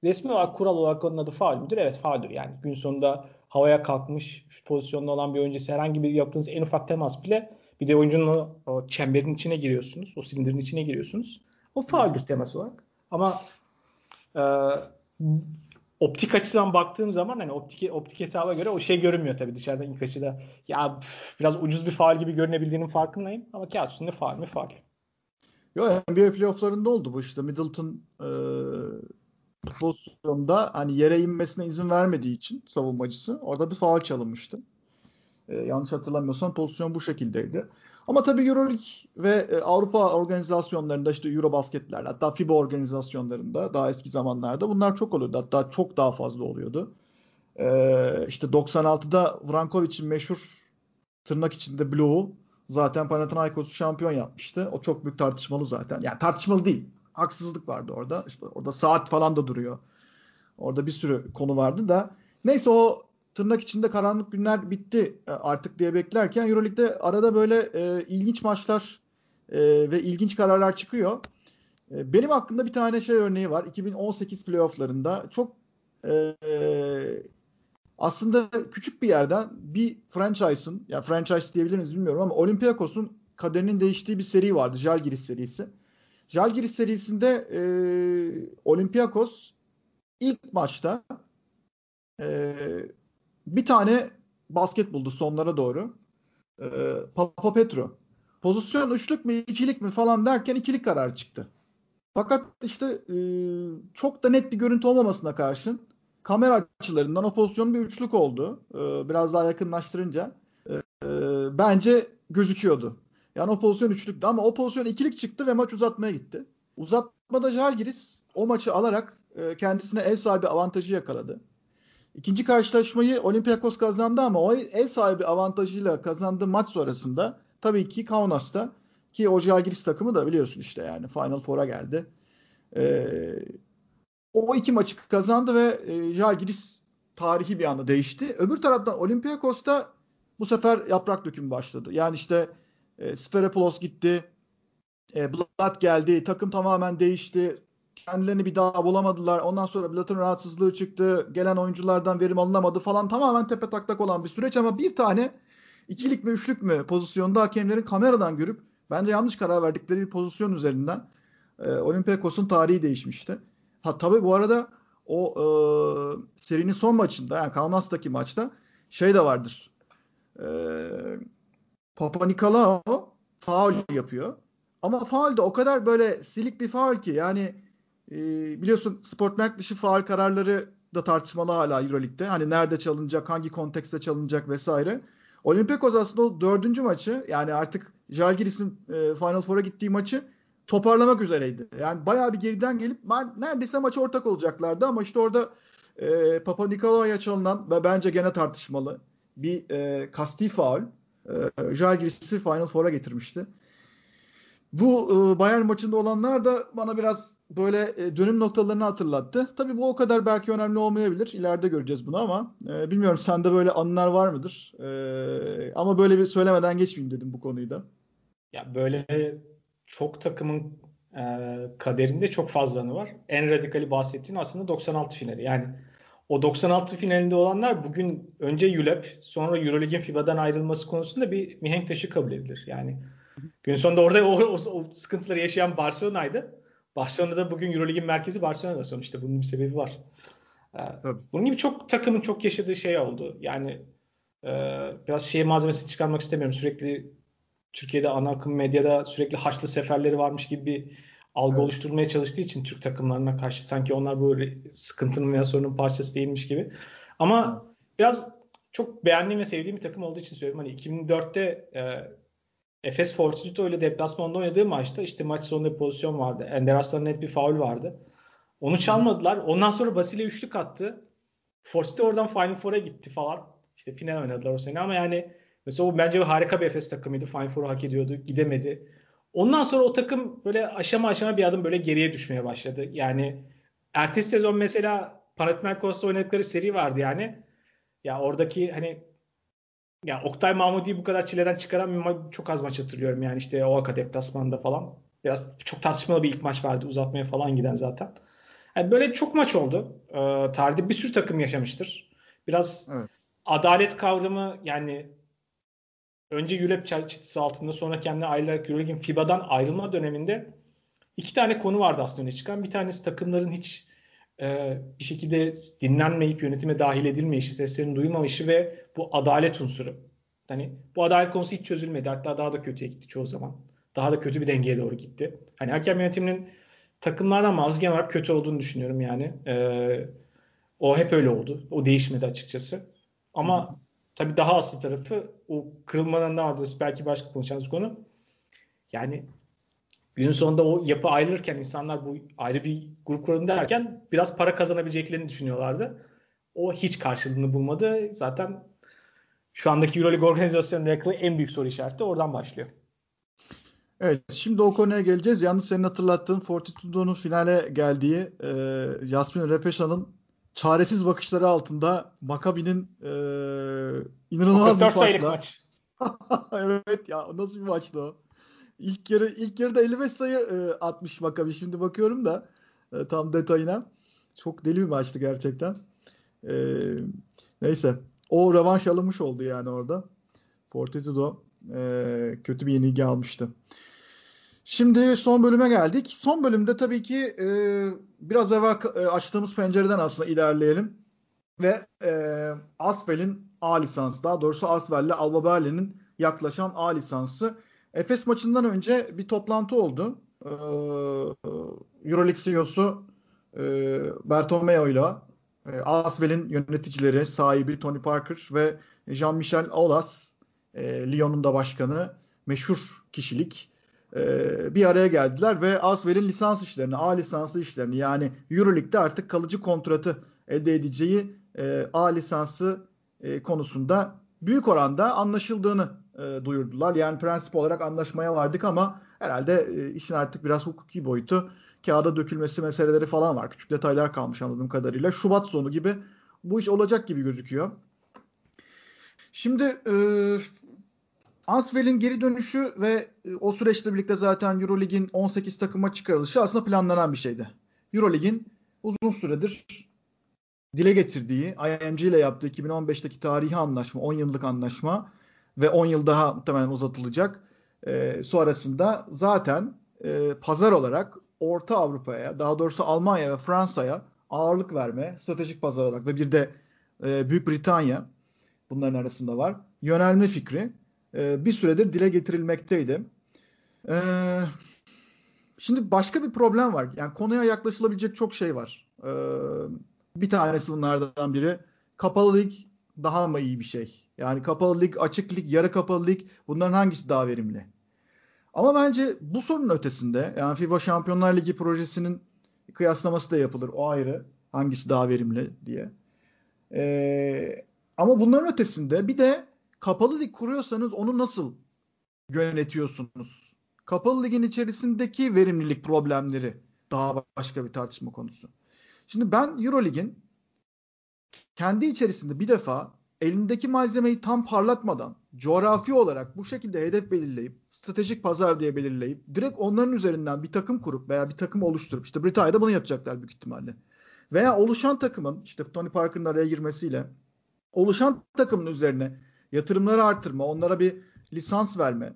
Resmi olarak kural olarak onun adı faul müdür? Evet fauldür. Yani gün sonunda havaya kalkmış şu pozisyonda olan bir oyuncu herhangi bir yaptığınız en ufak temas bile bir de oyuncunun o çemberin içine giriyorsunuz. O silindirin içine giriyorsunuz. O fauldür temas olarak. Ama e, optik açıdan baktığım zaman hani optik optik hesaba göre o şey görünmüyor tabii dışarıdan ilk açıda. Ya biraz ucuz bir faal gibi görünebildiğinin farkındayım ama kağıt üstünde faal mi faal. Yo NBA playofflarında oldu bu işte Middleton e, pozisyonda hani yere inmesine izin vermediği için savunmacısı orada bir faal çalınmıştı. E, yanlış hatırlamıyorsam pozisyon bu şekildeydi. Ama tabii Euroleague ve e, Avrupa organizasyonlarında işte Eurobasketlerde hatta FIBA organizasyonlarında daha eski zamanlarda bunlar çok oluyordu. Hatta çok daha fazla oluyordu. Ee, işte 96'da Vrankovic'in meşhur tırnak içinde bloğu zaten Panathinaikos'u şampiyon yapmıştı. O çok büyük tartışmalı zaten. Yani tartışmalı değil. Haksızlık vardı orada. İşte orada saat falan da duruyor. Orada bir sürü konu vardı da. Neyse o tırnak içinde karanlık günler bitti e, artık diye beklerken Euroleague'de arada böyle e, ilginç maçlar e, ve ilginç kararlar çıkıyor. E, benim aklımda bir tane şey örneği var. 2018 playofflarında çok e, aslında küçük bir yerden bir franchise'ın, ya franchise diyebilir bilmiyorum ama Olympiakos'un kaderinin değiştiği bir seri vardı. Jalgiris serisi. Jalgiris serisinde e, Olympiakos ilk maçta e, bir tane basket buldu sonlara doğru. E, Papa Petro. Pozisyon üçlük mü ikilik mi falan derken ikilik karar çıktı. Fakat işte e, çok da net bir görüntü olmamasına karşın kamera açılarından o pozisyonun bir üçlük oldu. E, biraz daha yakınlaştırınca e, e, bence gözüküyordu. Yani o pozisyon üçlüktü ama o pozisyon ikilik çıktı ve maç uzatmaya gitti. Uzatmada Jalgiris o maçı alarak e, kendisine ev sahibi avantajı yakaladı. İkinci karşılaşmayı Olympiakos kazandı ama o ev sahibi avantajıyla kazandığı maç sonrasında tabii ki Kaunas'ta ki o Jalgiris takımı da biliyorsun işte yani Final Four'a geldi. Ee, o iki maçı kazandı ve e, Jalgiris tarihi bir anda değişti. Öbür taraftan Olympiakos'ta bu sefer yaprak dökümü başladı. Yani işte e, Sferopoulos gitti. E, Blatt geldi. Takım tamamen değişti. Kendilerini bir daha bulamadılar. Ondan sonra Blatt'ın rahatsızlığı çıktı. Gelen oyunculardan verim alınamadı falan. Tamamen tepe taklak olan bir süreç ama bir tane ikilik mi üçlük mü pozisyonda hakemlerin kameradan görüp bence yanlış karar verdikleri bir pozisyon üzerinden e, Olympiakos'un tarihi değişmişti. Ha tabii bu arada o e, serinin son maçında yani Kaunas maçta şey de vardır. E, Papa Nikolao faul yapıyor. Ama faul de o kadar böyle silik bir faul ki yani e, biliyorsun sportmerk dışı faul kararları da tartışmalı hala Euroleague'de. Hani nerede çalınacak, hangi kontekste çalınacak vesaire. Olympiakos aslında o dördüncü maçı yani artık Jalgiris'in e, Final Four'a gittiği maçı toparlamak üzereydi. Yani bayağı bir geriden gelip neredeyse maçı ortak olacaklardı ama işte orada e, Papa Nikolao'ya çalınan ve bence gene tartışmalı bir e, kasti faul e, Jalgiris'i Final Four'a getirmişti. Bu e, Bayern maçında olanlar da bana biraz böyle e, dönüm noktalarını hatırlattı. Tabii bu o kadar belki önemli olmayabilir. İleride göreceğiz bunu ama e, bilmiyorum sende böyle anılar var mıdır? E, ama böyle bir söylemeden geçmeyeyim dedim bu konuyu da. Ya böyle çok takımın e, kaderinde çok fazla anı var. En radikali bahsettiğin aslında 96 finali. Yani o 96 finalinde olanlar bugün önce ULEP sonra Euroleague'in FIBA'dan ayrılması konusunda bir mihenk taşı kabul edilir. Yani gün sonunda orada o, o, o sıkıntıları yaşayan Barcelona'ydı. Barcelona'da bugün Euroleague'in merkezi Barcelona'da sonuçta bunun bir sebebi var. Ee, Tabii. Bunun gibi çok takımın çok yaşadığı şey oldu. Yani e, biraz şey malzemesini çıkarmak istemiyorum. Sürekli Türkiye'de ana akım medyada sürekli haçlı seferleri varmış gibi bir algı evet. oluşturmaya çalıştığı için Türk takımlarına karşı sanki onlar böyle sıkıntının veya sorunun parçası değilmiş gibi. Ama biraz çok beğendiğim ve sevdiğim bir takım olduğu için söylüyorum. Hani 2004'te e, Efes Fortitudo ile deplasmanda oynadığı maçta işte maç sonunda bir pozisyon vardı. Ender Aslan'ın net bir faul vardı. Onu çalmadılar. Ondan sonra Basile üçlük attı. Fortitudo oradan Final Four'a gitti falan. İşte final oynadılar o sene ama yani mesela o bence harika bir Efes takımıydı. Final Four'u hak ediyordu. Gidemedi. Ondan sonra o takım böyle aşama aşama bir adım böyle geriye düşmeye başladı. Yani ertesi sezon mesela Panathinaikos'ta oynadıkları seri vardı yani. Ya oradaki hani ya Oktay Mahmudi'yi bu kadar çileden çıkaran bir çok az maç hatırlıyorum. Yani işte Oaka deplasmanında falan. Biraz çok tartışmalı bir ilk maç vardı. Uzatmaya falan giden zaten. Yani böyle çok maç oldu. Ee, tarihte bir sürü takım yaşamıştır. Biraz evet. adalet kavramı yani önce ULEP çatısı altında sonra kendi ayrılarak Euroleague'in FIBA'dan ayrılma döneminde iki tane konu vardı aslında öne çıkan. Bir tanesi takımların hiç e, bir şekilde dinlenmeyip yönetime dahil edilmeyişi, seslerini duymamışı ve bu adalet unsuru. Hani bu adalet konusu hiç çözülmedi. Hatta daha da kötüye gitti çoğu zaman. Daha da kötü bir dengeye doğru gitti. Hani hakem yönetiminin takımlardan maruz genel olarak kötü olduğunu düşünüyorum yani. Ee, o hep öyle oldu. O değişmedi açıkçası. Ama tabii daha asıl tarafı o kırılmadan daha doğrusu belki başka konuşacağımız konu. Yani günün sonunda o yapı ayrılırken insanlar bu ayrı bir grup kuralım derken biraz para kazanabileceklerini düşünüyorlardı. O hiç karşılığını bulmadı. Zaten şu andaki Euroleague organizasyonuna yakın en büyük soru işareti oradan başlıyor. Evet, şimdi o konuya geleceğiz. Yalnız senin hatırlattığın Fortitudo'nun finale geldiği e, Yasmin Repeşa'nın çaresiz bakışları altında Makabi'nin e, inanılmaz bir farkla. maç. [LAUGHS] evet ya nasıl bir maçtı o? İlk yarı ilk yarıda 55 sayı e, atmış Makabi. Şimdi bakıyorum da e, tam detayına. Çok deli bir maçtı gerçekten. E, neyse. O revanş alınmış oldu yani orada. Fortitudo e, kötü bir yenilgi almıştı. Şimdi son bölüme geldik. Son bölümde tabii ki e, biraz evvel e, açtığımız pencereden aslında ilerleyelim. Ve e, Asfel'in A lisansı, daha doğrusu Asfel'le Alba Berlin'in yaklaşan A lisansı. Efes maçından önce bir toplantı oldu. E, Euroleague CEO'su e, Bertomeu ile e, Asvel'in yöneticileri, sahibi Tony Parker ve Jean-Michel Aulas, e, Lyon'un da başkanı, meşhur kişilik e, bir araya geldiler ve Asvel'in lisans işlerini, A lisansı işlerini yani Euroleague'de artık kalıcı kontratı elde edeceği e, A lisansı e, konusunda büyük oranda anlaşıldığını e, duyurdular. Yani prensip olarak anlaşmaya vardık ama herhalde e, işin artık biraz hukuki boyutu kağıda dökülmesi meseleleri falan var. Küçük detaylar kalmış anladığım kadarıyla. Şubat sonu gibi bu iş olacak gibi gözüküyor. Şimdi e, Ansvel'in geri dönüşü ve e, o süreçle birlikte zaten Eurolig'in 18 takıma çıkarılışı aslında planlanan bir şeydi. Eurolig'in uzun süredir dile getirdiği, IMG ile yaptığı 2015'teki tarihi anlaşma, 10 yıllık anlaşma ve 10 yıl daha muhtemelen uzatılacak. E, sonrasında zaten e, pazar olarak Orta Avrupa'ya, daha doğrusu Almanya ve Fransa'ya ağırlık verme, stratejik pazar olarak ve bir de e, Büyük Britanya bunların arasında var. Yönelme fikri e, bir süredir dile getirilmekteydi. E, şimdi başka bir problem var. Yani konuya yaklaşılabilecek çok şey var. E, bir tanesi bunlardan biri kapalı lig daha mı iyi bir şey? Yani kapalı lig, açık lig, yarı kapalı lig bunların hangisi daha verimli? Ama bence bu sorunun ötesinde yani FIBA Şampiyonlar Ligi projesinin kıyaslaması da yapılır. O ayrı. Hangisi daha verimli diye. Ee, ama bunların ötesinde bir de kapalı lig kuruyorsanız onu nasıl yönetiyorsunuz? Kapalı ligin içerisindeki verimlilik problemleri daha başka bir tartışma konusu. Şimdi ben Eurolig'in kendi içerisinde bir defa elindeki malzemeyi tam parlatmadan coğrafi olarak bu şekilde hedef belirleyip stratejik pazar diye belirleyip direkt onların üzerinden bir takım kurup veya bir takım oluşturup işte Britanya'da bunu yapacaklar büyük ihtimalle. Veya oluşan takımın işte Tony Parker'ın araya girmesiyle oluşan takımın üzerine yatırımları artırma, onlara bir lisans verme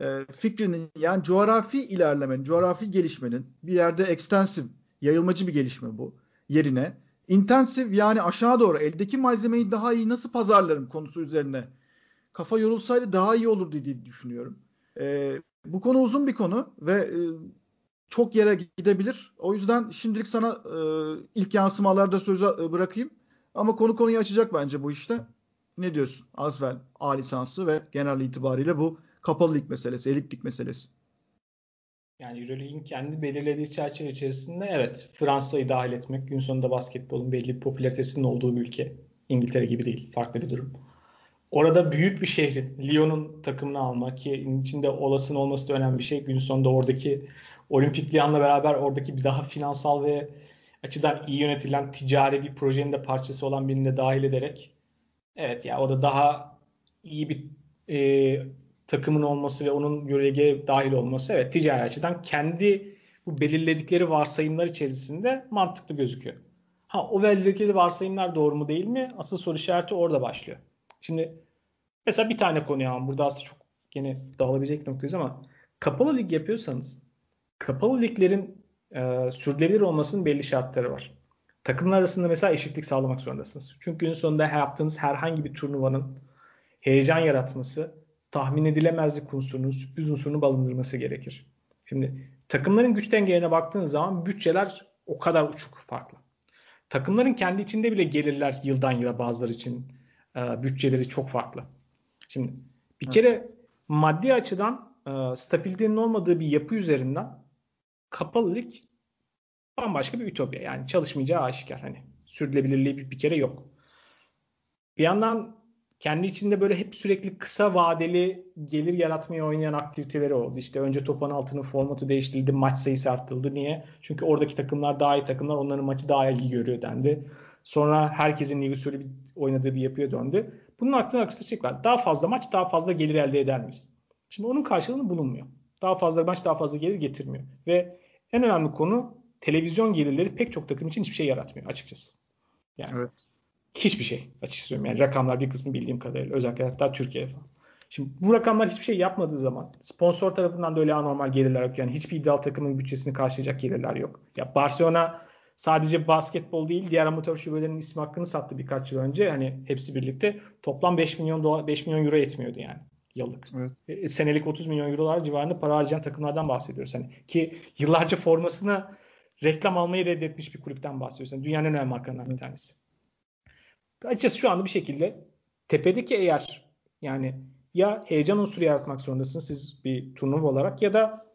e, fikrinin yani coğrafi ilerlemenin, coğrafi gelişmenin bir yerde ekstensif, yayılmacı bir gelişme bu yerine intensif yani aşağı doğru eldeki malzemeyi daha iyi nasıl pazarlarım konusu üzerine kafa yorulsaydı daha iyi olur diye düşünüyorum. E, bu konu uzun bir konu ve e, çok yere gidebilir. O yüzden şimdilik sana e, ilk yansımalarda sözü e, bırakayım. Ama konu konuyu açacak bence bu işte. Ne diyorsun? Azvel A lisansı ve genel itibariyle bu kapalı lig meselesi, elit lig meselesi. Yani Euroleague'in kendi belirlediği çerçeve içerisinde evet Fransa'yı dahil etmek gün sonunda basketbolun belli bir popülaritesinin olduğu bir ülke. İngiltere gibi değil. Farklı bir durum. Orada büyük bir şehrin, Lyon'un takımını almak ki içinde olasın olması da önemli bir şey. Gün sonunda oradaki Olimpik Lyon'la beraber oradaki bir daha finansal ve açıdan iyi yönetilen ticari bir projenin de parçası olan birini de dahil ederek evet ya orada daha iyi bir e, takımın olması ve onun Euroleague'e dahil olması evet ticari açıdan kendi bu belirledikleri varsayımlar içerisinde mantıklı gözüküyor. Ha o belirledikleri varsayımlar doğru mu değil mi? Asıl soru işareti orada başlıyor. Şimdi mesela bir tane konu yani burada aslında çok yine dağılabilecek noktayız ama kapalı lig yapıyorsanız kapalı liglerin e, sürdürülebilir olmasının belli şartları var. Takımlar arasında mesela eşitlik sağlamak zorundasınız. Çünkü günün sonunda yaptığınız herhangi bir turnuvanın heyecan yaratması, tahmin edilemezlik unsurunu, sürpriz unsurunu balındırması gerekir. Şimdi takımların güç dengelerine baktığınız zaman bütçeler o kadar uçuk farklı. Takımların kendi içinde bile gelirler yıldan yıla bazıları için e, bütçeleri çok farklı. Şimdi bir kere maddi açıdan e, stabilitenin olmadığı bir yapı üzerinden kapalı lig bambaşka bir ütopya. Yani çalışmayacağı aşikar. Hani sürdürülebilirliği bir, bir kere yok. Bir yandan kendi içinde böyle hep sürekli kısa vadeli gelir yaratmaya oynayan aktiviteleri oldu. İşte önce topan altının formatı değiştirildi, maç sayısı arttırıldı. Niye? Çünkü oradaki takımlar daha iyi takımlar, onların maçı daha iyi görüyor dendi. Sonra herkesin ligi bir oynadığı bir yapıya döndü. Bunun aklına aksine şey var. Daha fazla maç, daha fazla gelir elde eder miyiz? Şimdi onun karşılığını bulunmuyor. Daha fazla maç, daha fazla gelir getirmiyor. Ve en önemli konu televizyon gelirleri pek çok takım için hiçbir şey yaratmıyor açıkçası. Yani evet. Hiçbir şey açıkçası Yani rakamlar bir kısmı bildiğim kadarıyla özellikle hatta Türkiye falan. Şimdi bu rakamlar hiçbir şey yapmadığı zaman sponsor tarafından da öyle anormal gelirler yok. Yani hiçbir iddialı takımın bütçesini karşılayacak gelirler yok. Ya Barcelona sadece basketbol değil diğer amatör şubelerin ismi hakkını sattı birkaç yıl önce. Hani hepsi birlikte toplam 5 milyon dolar 5 milyon euro etmiyordu yani yıllık. Evet. E, senelik 30 milyon eurolar civarında para harcayan takımlardan bahsediyoruz. Hani ki yıllarca formasını reklam almayı reddetmiş bir kulüpten bahsediyoruz. Yani dünyanın en önemli markalarından bir tanesi. Açıkçası şu anda bir şekilde tepedeki eğer yani ya heyecan unsuru yaratmak zorundasınız siz bir turnuva olarak ya da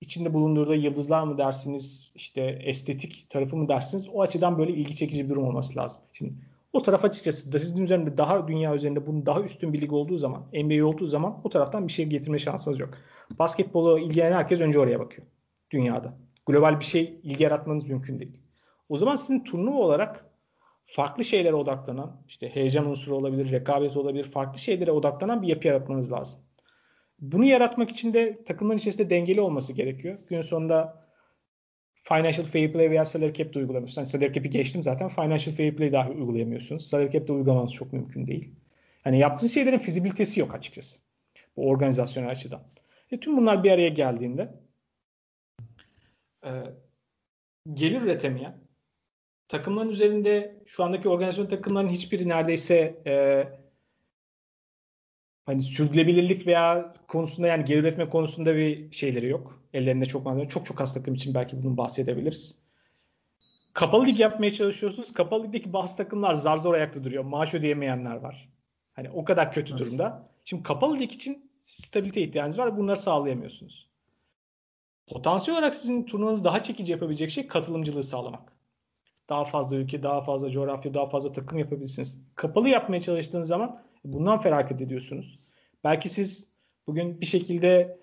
içinde bulundurduğu yıldızlar mı dersiniz işte estetik tarafı mı dersiniz o açıdan böyle ilgi çekici bir durum olması lazım. Şimdi o taraf açıkçası da sizin üzerinde daha dünya üzerinde bunun daha üstün bir lig olduğu zaman NBA olduğu zaman o taraftan bir şey getirme şansınız yok. Basketbolu ilgilenen herkes önce oraya bakıyor dünyada global bir şey ilgi yaratmanız mümkün değil. O zaman sizin turnuva olarak farklı şeylere odaklanan, işte heyecan unsuru olabilir, rekabet olabilir, farklı şeylere odaklanan bir yapı yaratmanız lazım. Bunu yaratmak için de takımların içerisinde dengeli olması gerekiyor. Gün sonunda financial fair play veya salary cap de uygulamıyorsunuz. Yani salary cap'i geçtim zaten. Financial fair play dahi uygulayamıyorsunuz. Salary cap de uygulamanız çok mümkün değil. Yani yaptığınız şeylerin fizibilitesi yok açıkçası. Bu organizasyonel açıdan. E tüm bunlar bir araya geldiğinde e, gelir üretemeyen takımların üzerinde şu andaki organizasyon takımların hiçbiri neredeyse e, hani sürdürülebilirlik veya konusunda yani gelir üretme konusunda bir şeyleri yok. Ellerinde çok malzeme. Çok çok az takım için belki bunu bahsedebiliriz. Kapalı lig yapmaya çalışıyorsunuz. Kapalı ligdeki bazı takımlar zar zor ayakta duruyor. Maaş ödeyemeyenler var. Hani o kadar kötü evet. durumda. Şimdi kapalı lig için stabilite ihtiyacınız var. Bunları sağlayamıyorsunuz. Potansiyel olarak sizin turnuvanızı daha çekici yapabilecek şey katılımcılığı sağlamak. Daha fazla ülke, daha fazla coğrafya, daha fazla takım yapabilirsiniz. Kapalı yapmaya çalıştığınız zaman bundan feragat ediyorsunuz. Belki siz bugün bir şekilde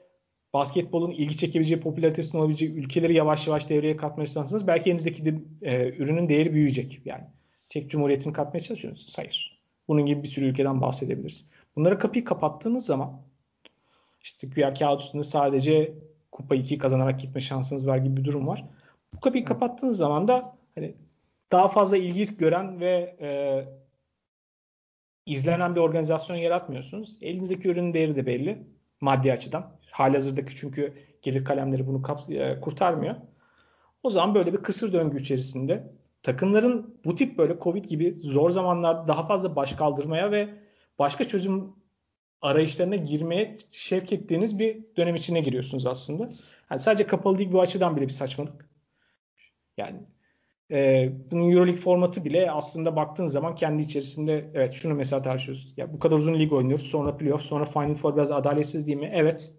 basketbolun ilgi çekebileceği, popülaritesinin olabileceği ülkeleri yavaş yavaş devreye katmaya çalışsanız belki elinizdeki de, e, ürünün değeri büyüyecek. Yani Çek Cumhuriyeti'ni katmaya çalışıyorsunuz. Hayır. Bunun gibi bir sürü ülkeden bahsedebiliriz. Bunlara kapıyı kapattığınız zaman işte güya kağıt üstünde sadece Kupa 2'yi kazanarak gitme şansınız var gibi bir durum var. Bu kapıyı kapattığınız zaman da hani daha fazla ilgi gören ve e, izlenen bir organizasyon yaratmıyorsunuz. Elinizdeki ürünün değeri de belli maddi açıdan. Halihazırdaki çünkü gelir kalemleri bunu kaps- e, kurtarmıyor. O zaman böyle bir kısır döngü içerisinde takımların bu tip böyle Covid gibi zor zamanlarda daha fazla baş kaldırmaya ve başka çözüm arayışlarına girmeye şevk ettiğiniz bir dönem içine giriyorsunuz aslında. Yani sadece kapalı lig bu açıdan bile bir saçmalık. Yani e, bunun Euroleague formatı bile aslında baktığın zaman kendi içerisinde evet şunu mesela tartışıyoruz. Ya bu kadar uzun lig oynuyoruz. Sonra playoff, sonra Final Four biraz adaletsiz değil mi? Evet.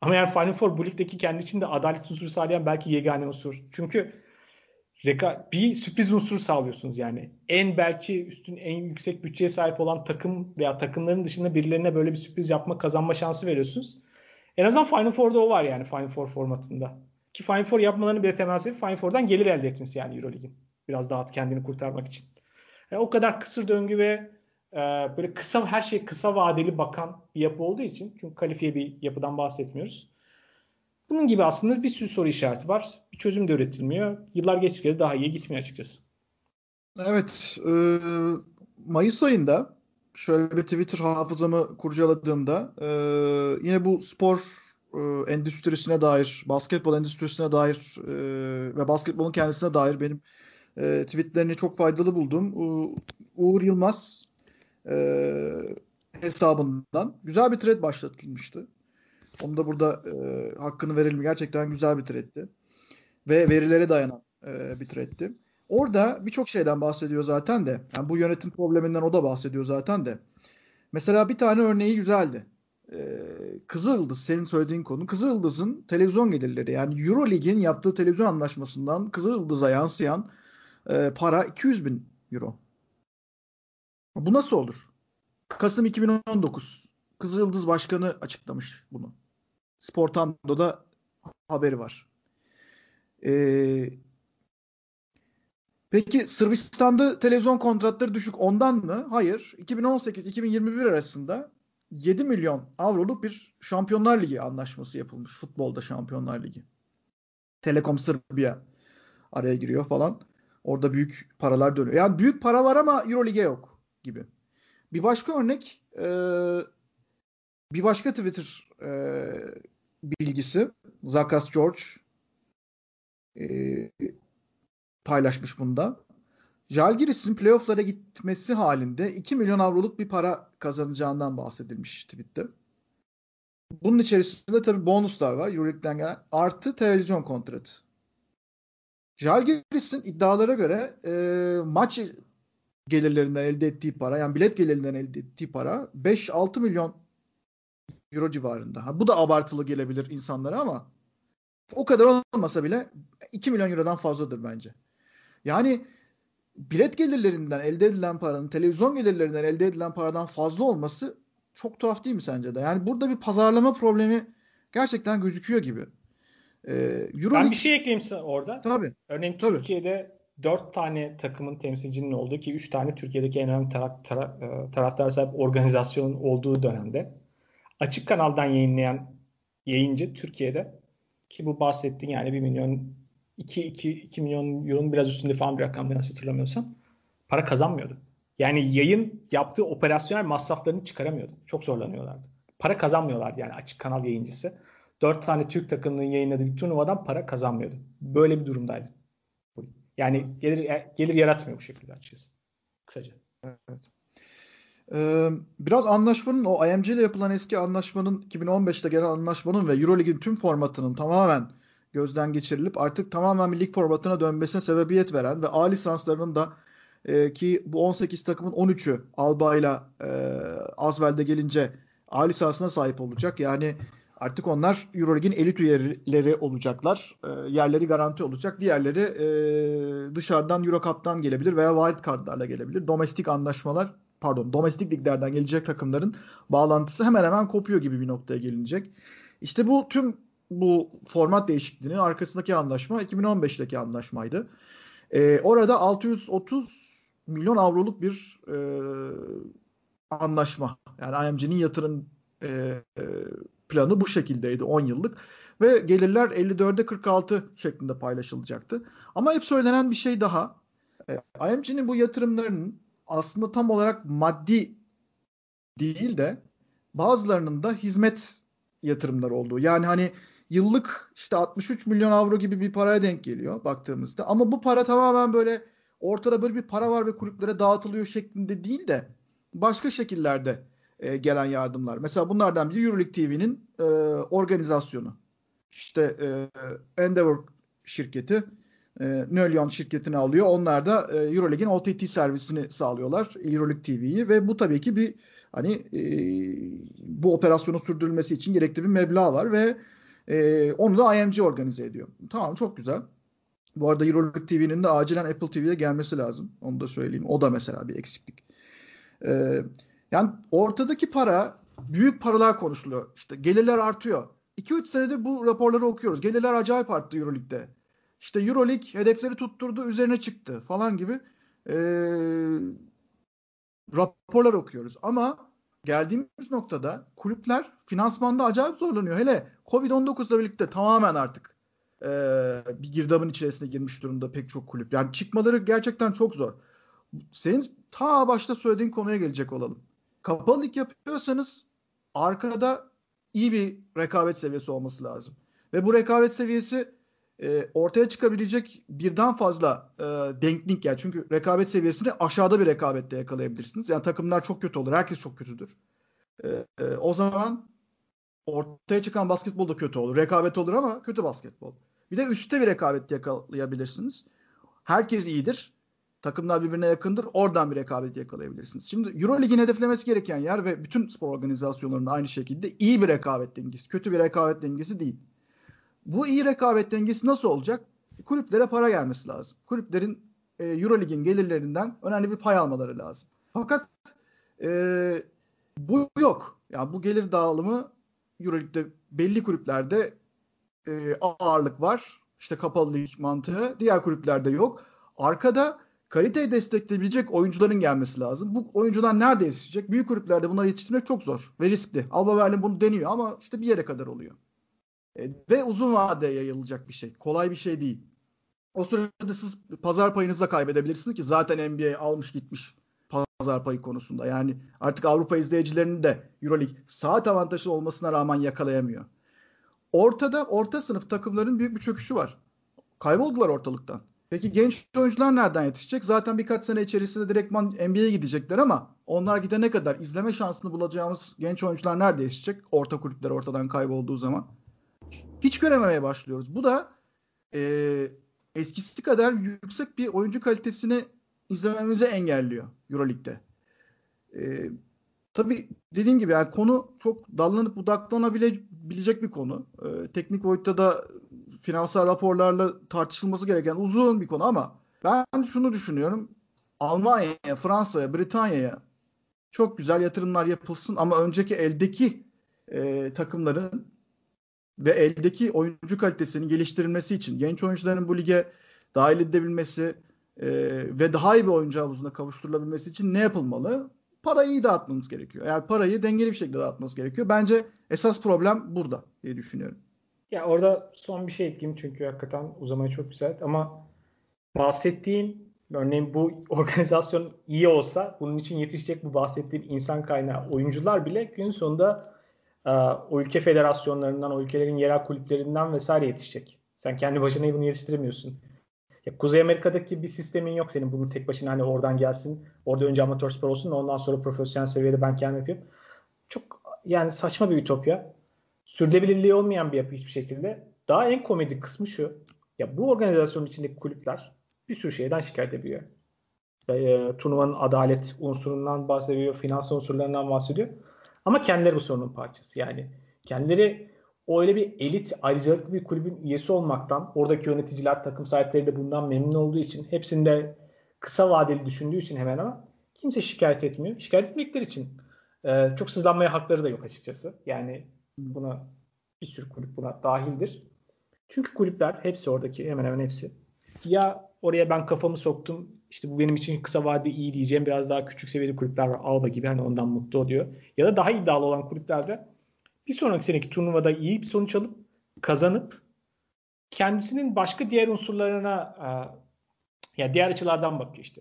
Ama yani Final Four bu ligdeki kendi içinde adalet unsuru sağlayan belki yegane unsur. Çünkü reka bir sürpriz unsur sağlıyorsunuz yani. En belki üstün en yüksek bütçeye sahip olan takım veya takımların dışında birilerine böyle bir sürpriz yapma kazanma şansı veriyorsunuz. En azından Final Four'da o var yani Final Four formatında. Ki Final Four yapmalarını bir temel sebebi Final Four'dan gelir elde etmesi yani Euroleague'in. Biraz daha kendini kurtarmak için. Yani o kadar kısır döngü ve e, böyle kısa her şey kısa vadeli bakan bir yapı olduğu için çünkü kalifiye bir yapıdan bahsetmiyoruz. Bunun gibi aslında bir sürü soru işareti var. Bir çözüm de üretilmiyor. Yıllar geçtikçe daha iyi gitmiyor açıkçası. Evet. E, Mayıs ayında şöyle bir Twitter hafızamı kurcaladığımda e, yine bu spor e, endüstrisine dair, basketbol endüstrisine dair e, ve basketbolun kendisine dair benim e, tweetlerini çok faydalı buldum. U, Uğur Yılmaz e, hesabından güzel bir thread başlatılmıştı. Onu da burada e, hakkını verelim. Gerçekten güzel bir threadti. Ve verilere dayanan e, bir threadti. Orada birçok şeyden bahsediyor zaten de. Yani bu yönetim probleminden o da bahsediyor zaten de. Mesela bir tane örneği güzeldi. Ee, Kızıldız senin söylediğin konu. Kızıldız'ın televizyon gelirleri yani Euro Lig'in yaptığı televizyon anlaşmasından Kızıldız'a yansıyan e, para 200 bin euro. Bu nasıl olur? Kasım 2019 Kızıldız Başkanı açıklamış bunu. Sportando'da haberi var. Ee, Peki Sırbistan'da televizyon kontratları düşük ondan mı? Hayır. 2018-2021 arasında 7 milyon avroluk bir Şampiyonlar Ligi anlaşması yapılmış. Futbolda Şampiyonlar Ligi. Telekom Sırbiya araya giriyor falan. Orada büyük paralar dönüyor. Yani büyük para var ama Euro Lig'e yok gibi. Bir başka örnek e, bir başka Twitter e, bilgisi Zakas George e, paylaşmış bunda. Jalgiris'in playoff'lara gitmesi halinde 2 milyon avroluk bir para kazanacağından bahsedilmiş tweette. Bunun içerisinde tabii bonuslar var. Euroleague'den gelen artı televizyon kontratı. Jalgiris'in iddialara göre e, maç gelirlerinden elde ettiği para yani bilet gelirinden elde ettiği para 5-6 milyon euro civarında. Ha, bu da abartılı gelebilir insanlara ama o kadar olmasa bile 2 milyon eurodan fazladır bence. Yani bilet gelirlerinden elde edilen paranın televizyon gelirlerinden elde edilen paradan fazla olması çok tuhaf değil mi sence de? Yani burada bir pazarlama problemi gerçekten gözüküyor gibi. Ee, Euro ben bir şey ekleyeyim orada. Tabii. Örneğin tabii. Türkiye'de 4 tane takımın temsilcinin olduğu ki 3 tane Türkiye'deki en önemli taraf, taraf, e, taraftar sahip organizasyonun olduğu dönemde açık kanaldan yayınlayan yayıncı Türkiye'de ki bu bahsettiğin yani 1 milyon 2, 2, 2 milyon euronun biraz üstünde falan bir rakam yanlış hatırlamıyorsam para kazanmıyordu. Yani yayın yaptığı operasyonel masraflarını çıkaramıyordu. Çok zorlanıyorlardı. Para kazanmıyorlardı yani açık kanal yayıncısı. Dört tane Türk takımının yayınladığı bir turnuvadan para kazanmıyordu. Böyle bir durumdaydı. Yani gelir gelir yaratmıyor bu şekilde açıkçası. Kısaca. Evet. Ee, biraz anlaşmanın o IMG ile yapılan eski anlaşmanın 2015'te gelen anlaşmanın ve Euroleague'in tüm formatının tamamen gözden geçirilip artık tamamen lig formatına dönmesine sebebiyet veren ve A lisanslarının da e, ki bu 18 takımın 13'ü Alba ile Asvel'de gelince A lisansına sahip olacak. Yani artık onlar Euroleague'in elit üyeleri olacaklar. E, yerleri garanti olacak. Diğerleri e, dışarıdan Eurocup'tan gelebilir veya wild card'larla gelebilir. Domestik anlaşmalar pardon domestik liglerden gelecek takımların bağlantısı hemen hemen kopuyor gibi bir noktaya gelinecek. İşte bu tüm bu format değişikliğinin arkasındaki anlaşma 2015'teki anlaşmaydı. Ee, orada 630 milyon avroluk bir e, anlaşma. Yani IMG'nin yatırım e, planı bu şekildeydi 10 yıllık ve gelirler 54'e 46 şeklinde paylaşılacaktı. Ama hep söylenen bir şey daha. E, IMG'nin bu yatırımlarının aslında tam olarak maddi değil de bazılarının da hizmet yatırımları olduğu. Yani hani yıllık işte 63 milyon avro gibi bir paraya denk geliyor baktığımızda. Ama bu para tamamen böyle ortada böyle bir para var ve kulüplere dağıtılıyor şeklinde değil de başka şekillerde e, gelen yardımlar. Mesela bunlardan biri Euroleague TV'nin e, organizasyonu. İşte e, Endeavor şirketi e, Nölyon şirketini alıyor. Onlar da e, Euroleague'in OTT servisini sağlıyorlar. Euroleague TV'yi ve bu tabii ki bir hani e, bu operasyonu sürdürülmesi için gerekli bir meblağ var ve e, onu da IMG organize ediyor. Tamam çok güzel. Bu arada Euroleague TV'nin de acilen Apple TV'ye gelmesi lazım. Onu da söyleyeyim. O da mesela bir eksiklik. Ee, yani ortadaki para büyük paralar konuşuluyor. İşte gelirler artıyor. 2-3 senedir bu raporları okuyoruz. Gelirler acayip arttı Euroleague'de. İşte Euroleague hedefleri tutturdu, üzerine çıktı falan gibi. Ee, raporlar okuyoruz. Ama geldiğimiz noktada kulüpler finansmanda acayip zorlanıyor. Hele Covid-19'la birlikte tamamen artık e, bir girdabın içerisine girmiş durumda pek çok kulüp. Yani çıkmaları gerçekten çok zor. Senin ta başta söylediğin konuya gelecek olalım. Kapalı yapıyorsanız arkada iyi bir rekabet seviyesi olması lazım. Ve bu rekabet seviyesi e, ortaya çıkabilecek birden fazla e, denklik yani çünkü rekabet seviyesini aşağıda bir rekabette yakalayabilirsiniz. Yani takımlar çok kötü olur. Herkes çok kötüdür. E, e, o zaman ortaya çıkan basketbol da kötü olur. Rekabet olur ama kötü basketbol. Bir de üstte bir rekabet yakalayabilirsiniz. Herkes iyidir. Takımlar birbirine yakındır. Oradan bir rekabet yakalayabilirsiniz. Şimdi Eurolig'in hedeflemesi gereken yer ve bütün spor organizasyonlarının aynı şekilde iyi bir rekabet dengesi. Kötü bir rekabet dengesi değil. Bu iyi rekabet dengesi nasıl olacak? Kulüplere para gelmesi lazım. Kulüplerin e, Eurolig'in gelirlerinden önemli bir pay almaları lazım. Fakat e, bu yok. Yani bu gelir dağılımı Euroleague'de belli kulüplerde e, ağırlık var. İşte kapalı lig mantığı. Diğer kulüplerde yok. Arkada kaliteyi destekleyebilecek oyuncuların gelmesi lazım. Bu oyuncular nerede yetişecek? Büyük kulüplerde bunları yetiştirmek çok zor ve riskli. Alba Berlin bunu deniyor ama işte bir yere kadar oluyor. E, ve uzun vadeye yayılacak bir şey. Kolay bir şey değil. O sürede siz pazar payınızı da kaybedebilirsiniz ki zaten NBA almış gitmiş pazar payı konusunda. Yani artık Avrupa izleyicilerinin de EuroLeague saat avantajı olmasına rağmen yakalayamıyor. Ortada orta sınıf takımların büyük bir çöküşü var. Kayboldular ortalıktan. Peki genç oyuncular nereden yetişecek? Zaten birkaç sene içerisinde direktman NBA'ye gidecekler ama onlar gidene kadar izleme şansını bulacağımız genç oyuncular nerede yetişecek? Orta kulüpler ortadan kaybolduğu zaman. Hiç görememeye başlıyoruz. Bu da e, eskisi kadar yüksek bir oyuncu kalitesini izlememizi engelliyor Euroleague'de. E, tabii dediğim gibi yani konu çok dallanıp budaklanabilecek bir konu. E, teknik boyutta da finansal raporlarla tartışılması gereken uzun bir konu ama ben şunu düşünüyorum. Almanya'ya, Fransa'ya, Britanya'ya çok güzel yatırımlar yapılsın ama önceki eldeki e, takımların ve eldeki oyuncu kalitesinin geliştirilmesi için genç oyuncuların bu lige dahil edilebilmesi e, ve daha iyi bir oyuncu havuzuna kavuşturulabilmesi için ne yapılmalı? Parayı iyi dağıtmanız gerekiyor. Yani parayı dengeli bir şekilde dağıtmanız gerekiyor. Bence esas problem burada diye düşünüyorum. Ya orada son bir şey ekleyeyim çünkü hakikaten uzamaya çok güzel ama bahsettiğin örneğin bu [LAUGHS] organizasyon iyi olsa bunun için yetişecek bu bahsettiğim insan kaynağı oyuncular bile gün sonunda e, o ülke federasyonlarından, o ülkelerin yerel kulüplerinden vesaire yetişecek. Sen kendi başına bunu yetiştiremiyorsun. Ya Kuzey Amerika'daki bir sistemin yok senin bunu tek başına hani oradan gelsin. Orada önce amatör spor olsun ondan sonra profesyonel seviyede ben kendim yapayım. Çok yani saçma bir ütopya sürdürülebilirliği olmayan bir yapı hiçbir şekilde. Daha en komedi kısmı şu. Ya bu organizasyonun içindeki kulüpler bir sürü şeyden şikayet ediyor. E, turnuvanın adalet unsurundan bahsediyor, finans unsurlarından bahsediyor. Ama kendileri bu sorunun parçası. Yani kendileri öyle bir elit, ayrıcalıklı bir kulübün üyesi olmaktan, oradaki yöneticiler, takım sahipleri de bundan memnun olduğu için, hepsinde kısa vadeli düşündüğü için hemen ama kimse şikayet etmiyor. Şikayet etmekleri için e, çok sızlanmaya hakları da yok açıkçası. Yani Buna bir sürü kulüp buna dahildir. Çünkü kulüpler hepsi oradaki hemen hemen hepsi. Ya oraya ben kafamı soktum. İşte bu benim için kısa vade iyi diyeceğim biraz daha küçük seviyeli kulüpler var. Alba gibi hani ondan mutlu oluyor. Ya da daha iddialı olan kulüplerde bir sonraki seneki turnuvada iyi bir sonuç alıp kazanıp kendisinin başka diğer unsurlarına ya diğer açılardan bakıyor işte.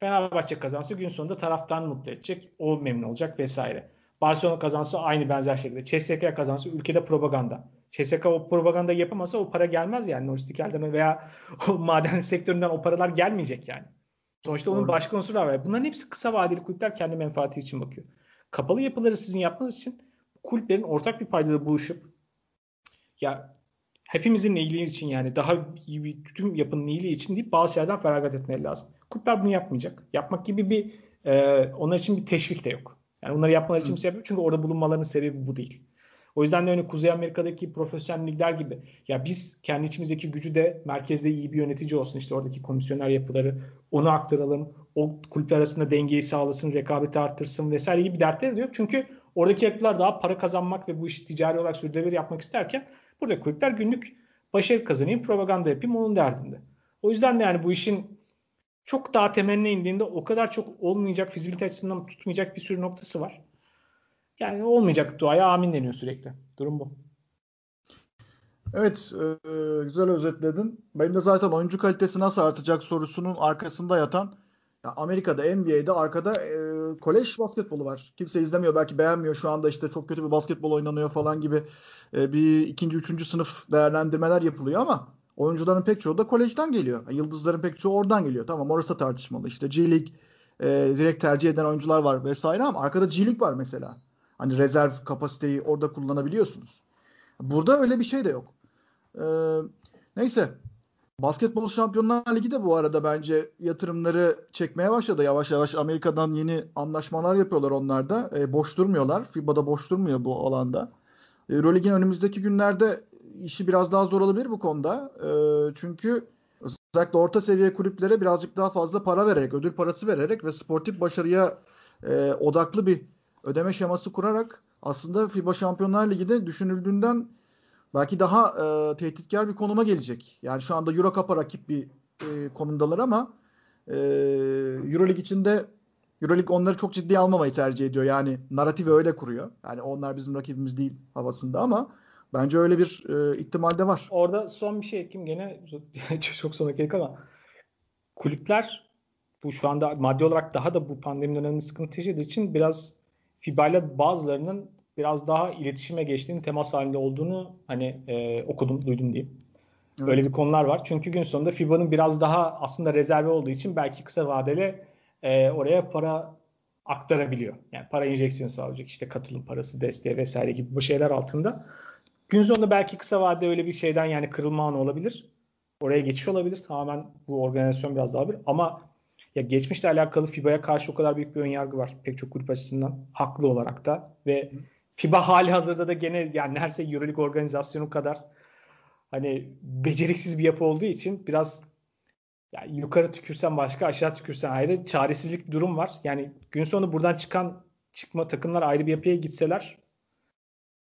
Fenerbahçe kazansa gün sonunda taraftan mutlu edecek. O memnun olacak vesaire. Barcelona kazansa aynı benzer şekilde. CSK kazansa ülkede propaganda. CSK o propaganda yapamasa o para gelmez yani. Lojistik elden veya [LAUGHS] o maden sektöründen o paralar gelmeyecek yani. Sonuçta onun Doğru. başka unsurlar var. Bunların hepsi kısa vadeli kulüpler kendi menfaati için bakıyor. Kapalı yapıları sizin yapmanız için kulüplerin ortak bir paydada buluşup ya hepimizin iyiliği için yani daha iyi bir tüm yapının iyiliği için deyip bazı şeylerden feragat etmeleri lazım. Kulüpler bunu yapmayacak. Yapmak gibi bir e, onlar için bir teşvik de yok. Yani bunları yapmaları için bir sebep çünkü orada bulunmalarının sebebi bu değil. O yüzden de hani Kuzey Amerika'daki profesyonel ligler gibi ya biz kendi içimizdeki gücü de merkezde iyi bir yönetici olsun işte oradaki komisyoner yapıları onu aktaralım. O kulüpler arasında dengeyi sağlasın, rekabeti arttırsın vesaire gibi dertleri diyor. Çünkü oradaki yapılar daha para kazanmak ve bu işi ticari olarak sürdürülebilir yapmak isterken burada kulüpler günlük başarı kazanayım, propaganda yapayım onun derdinde. O yüzden de yani bu işin çok daha temeline indiğinde o kadar çok olmayacak fizibilite açısından tutmayacak bir sürü noktası var. Yani olmayacak duaya amin deniyor sürekli. Durum bu. Evet, e, güzel özetledin. Benim de zaten oyuncu kalitesi nasıl artacak sorusunun arkasında yatan ya Amerika'da NBA'de arkada e, kolej basketbolu var. Kimse izlemiyor belki beğenmiyor şu anda işte çok kötü bir basketbol oynanıyor falan gibi e, bir ikinci üçüncü sınıf değerlendirmeler yapılıyor ama oyuncuların pek çoğu da kolejden geliyor. Yıldızların pek çoğu oradan geliyor. Tamam orası da tartışmalı. İşte G League e, direkt tercih eden oyuncular var vesaire ama arkada G League var mesela. Hani rezerv kapasiteyi orada kullanabiliyorsunuz. Burada öyle bir şey de yok. E, neyse Basketbol Şampiyonlar Ligi de bu arada bence yatırımları çekmeye başladı. Yavaş yavaş Amerika'dan yeni anlaşmalar yapıyorlar onlar da. E, boş durmuyorlar. FIBA'da boş durmuyor bu alanda. Eurolig'in önümüzdeki günlerde işi biraz daha zor olabilir bu konuda. E, çünkü özellikle orta seviye kulüplere birazcık daha fazla para vererek, ödül parası vererek ve sportif başarıya e, odaklı bir ödeme şeması kurarak aslında FIBA Şampiyonlar Ligi'de düşünüldüğünden belki daha e, tehditkar bir konuma gelecek. Yani şu anda Euro Cup'a rakip bir e, konumdalar ama e, Euroleague içinde Euroleague onları çok ciddiye almamayı tercih ediyor. Yani narratifi öyle kuruyor. Yani onlar bizim rakibimiz değil havasında ama bence öyle bir e, ihtimal de var. Orada son bir şey ekleyeyim gene [LAUGHS] çok son dakika ama kulüpler bu şu anda maddi olarak daha da bu pandemi döneminde sıkıntı yaşadığı için biraz FIBA ile bazılarının biraz daha iletişime geçtiğini, temas halinde olduğunu hani e, okudum, duydum diyeyim. Evet. Böyle bir konular var. Çünkü gün sonunda FIBA'nın biraz daha aslında rezerve olduğu için belki kısa vadeli e, oraya para aktarabiliyor. Yani para enjeksiyon sağlayacak. işte katılım parası, desteği vesaire gibi bu şeyler altında. Gün sonunda belki kısa vadede öyle bir şeyden yani kırılma anı olabilir. Oraya geçiş olabilir. Tamamen bu organizasyon biraz daha bir. Ama ya geçmişle alakalı FIBA'ya karşı o kadar büyük bir önyargı var. Pek çok kulüp açısından. Haklı olarak da. Ve FIBA hali hazırda da gene yani neredeyse Euroleague organizasyonu kadar hani beceriksiz bir yapı olduğu için biraz yani yukarı tükürsen başka aşağı tükürsen ayrı çaresizlik bir durum var. Yani gün sonu buradan çıkan çıkma takımlar ayrı bir yapıya gitseler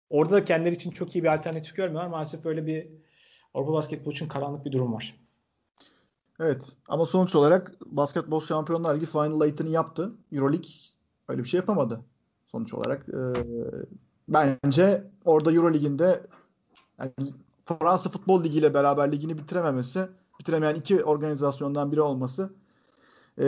orada da kendileri için çok iyi bir alternatif görmüyorlar. Maalesef böyle bir Avrupa basketbolu için karanlık bir durum var. Evet ama sonuç olarak basketbol şampiyonlar ligi Final Eight'ini yaptı. Euroleague öyle bir şey yapamadı sonuç olarak. E, bence orada Euro Ligi'nde yani Fransa Futbol Ligi ile beraber ligini bitirememesi, bitiremeyen iki organizasyondan biri olması e,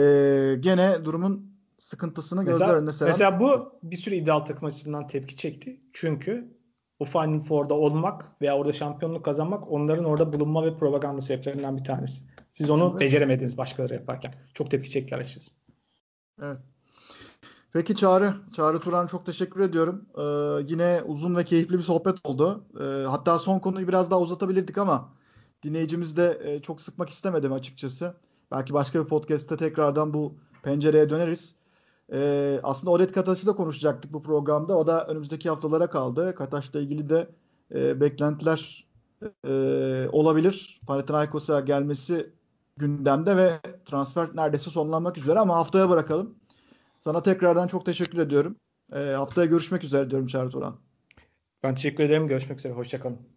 gene durumun sıkıntısını mesela, gözler önüne seren. Mesela bu bir sürü ideal takım açısından tepki çekti. Çünkü o Final Four'da olmak veya orada şampiyonluk kazanmak onların orada bulunma ve propaganda sebeplerinden bir tanesi. Siz onu evet. beceremediniz başkaları yaparken. Çok tepki çektiler açıkçası. Evet. Peki Çağrı, Çağrı Turan çok teşekkür ediyorum. Ee, yine uzun ve keyifli bir sohbet oldu. Ee, hatta son konuyu biraz daha uzatabilirdik ama dinleyicimiz de e, çok sıkmak istemedim açıkçası. Belki başka bir podcast'te tekrardan bu pencereye döneriz. Ee, aslında Olet Kataş'ı da konuşacaktık bu programda. O da önümüzdeki haftalara kaldı. Kataş'la ilgili de e, beklentiler e, olabilir. Panathinaikos'a gelmesi gündemde ve transfer neredeyse sonlanmak üzere ama haftaya bırakalım. Sana tekrardan çok teşekkür ediyorum. E, haftaya görüşmek üzere diyorum Çağrı Turan. Ben teşekkür ederim. Görüşmek üzere. Hoşçakalın.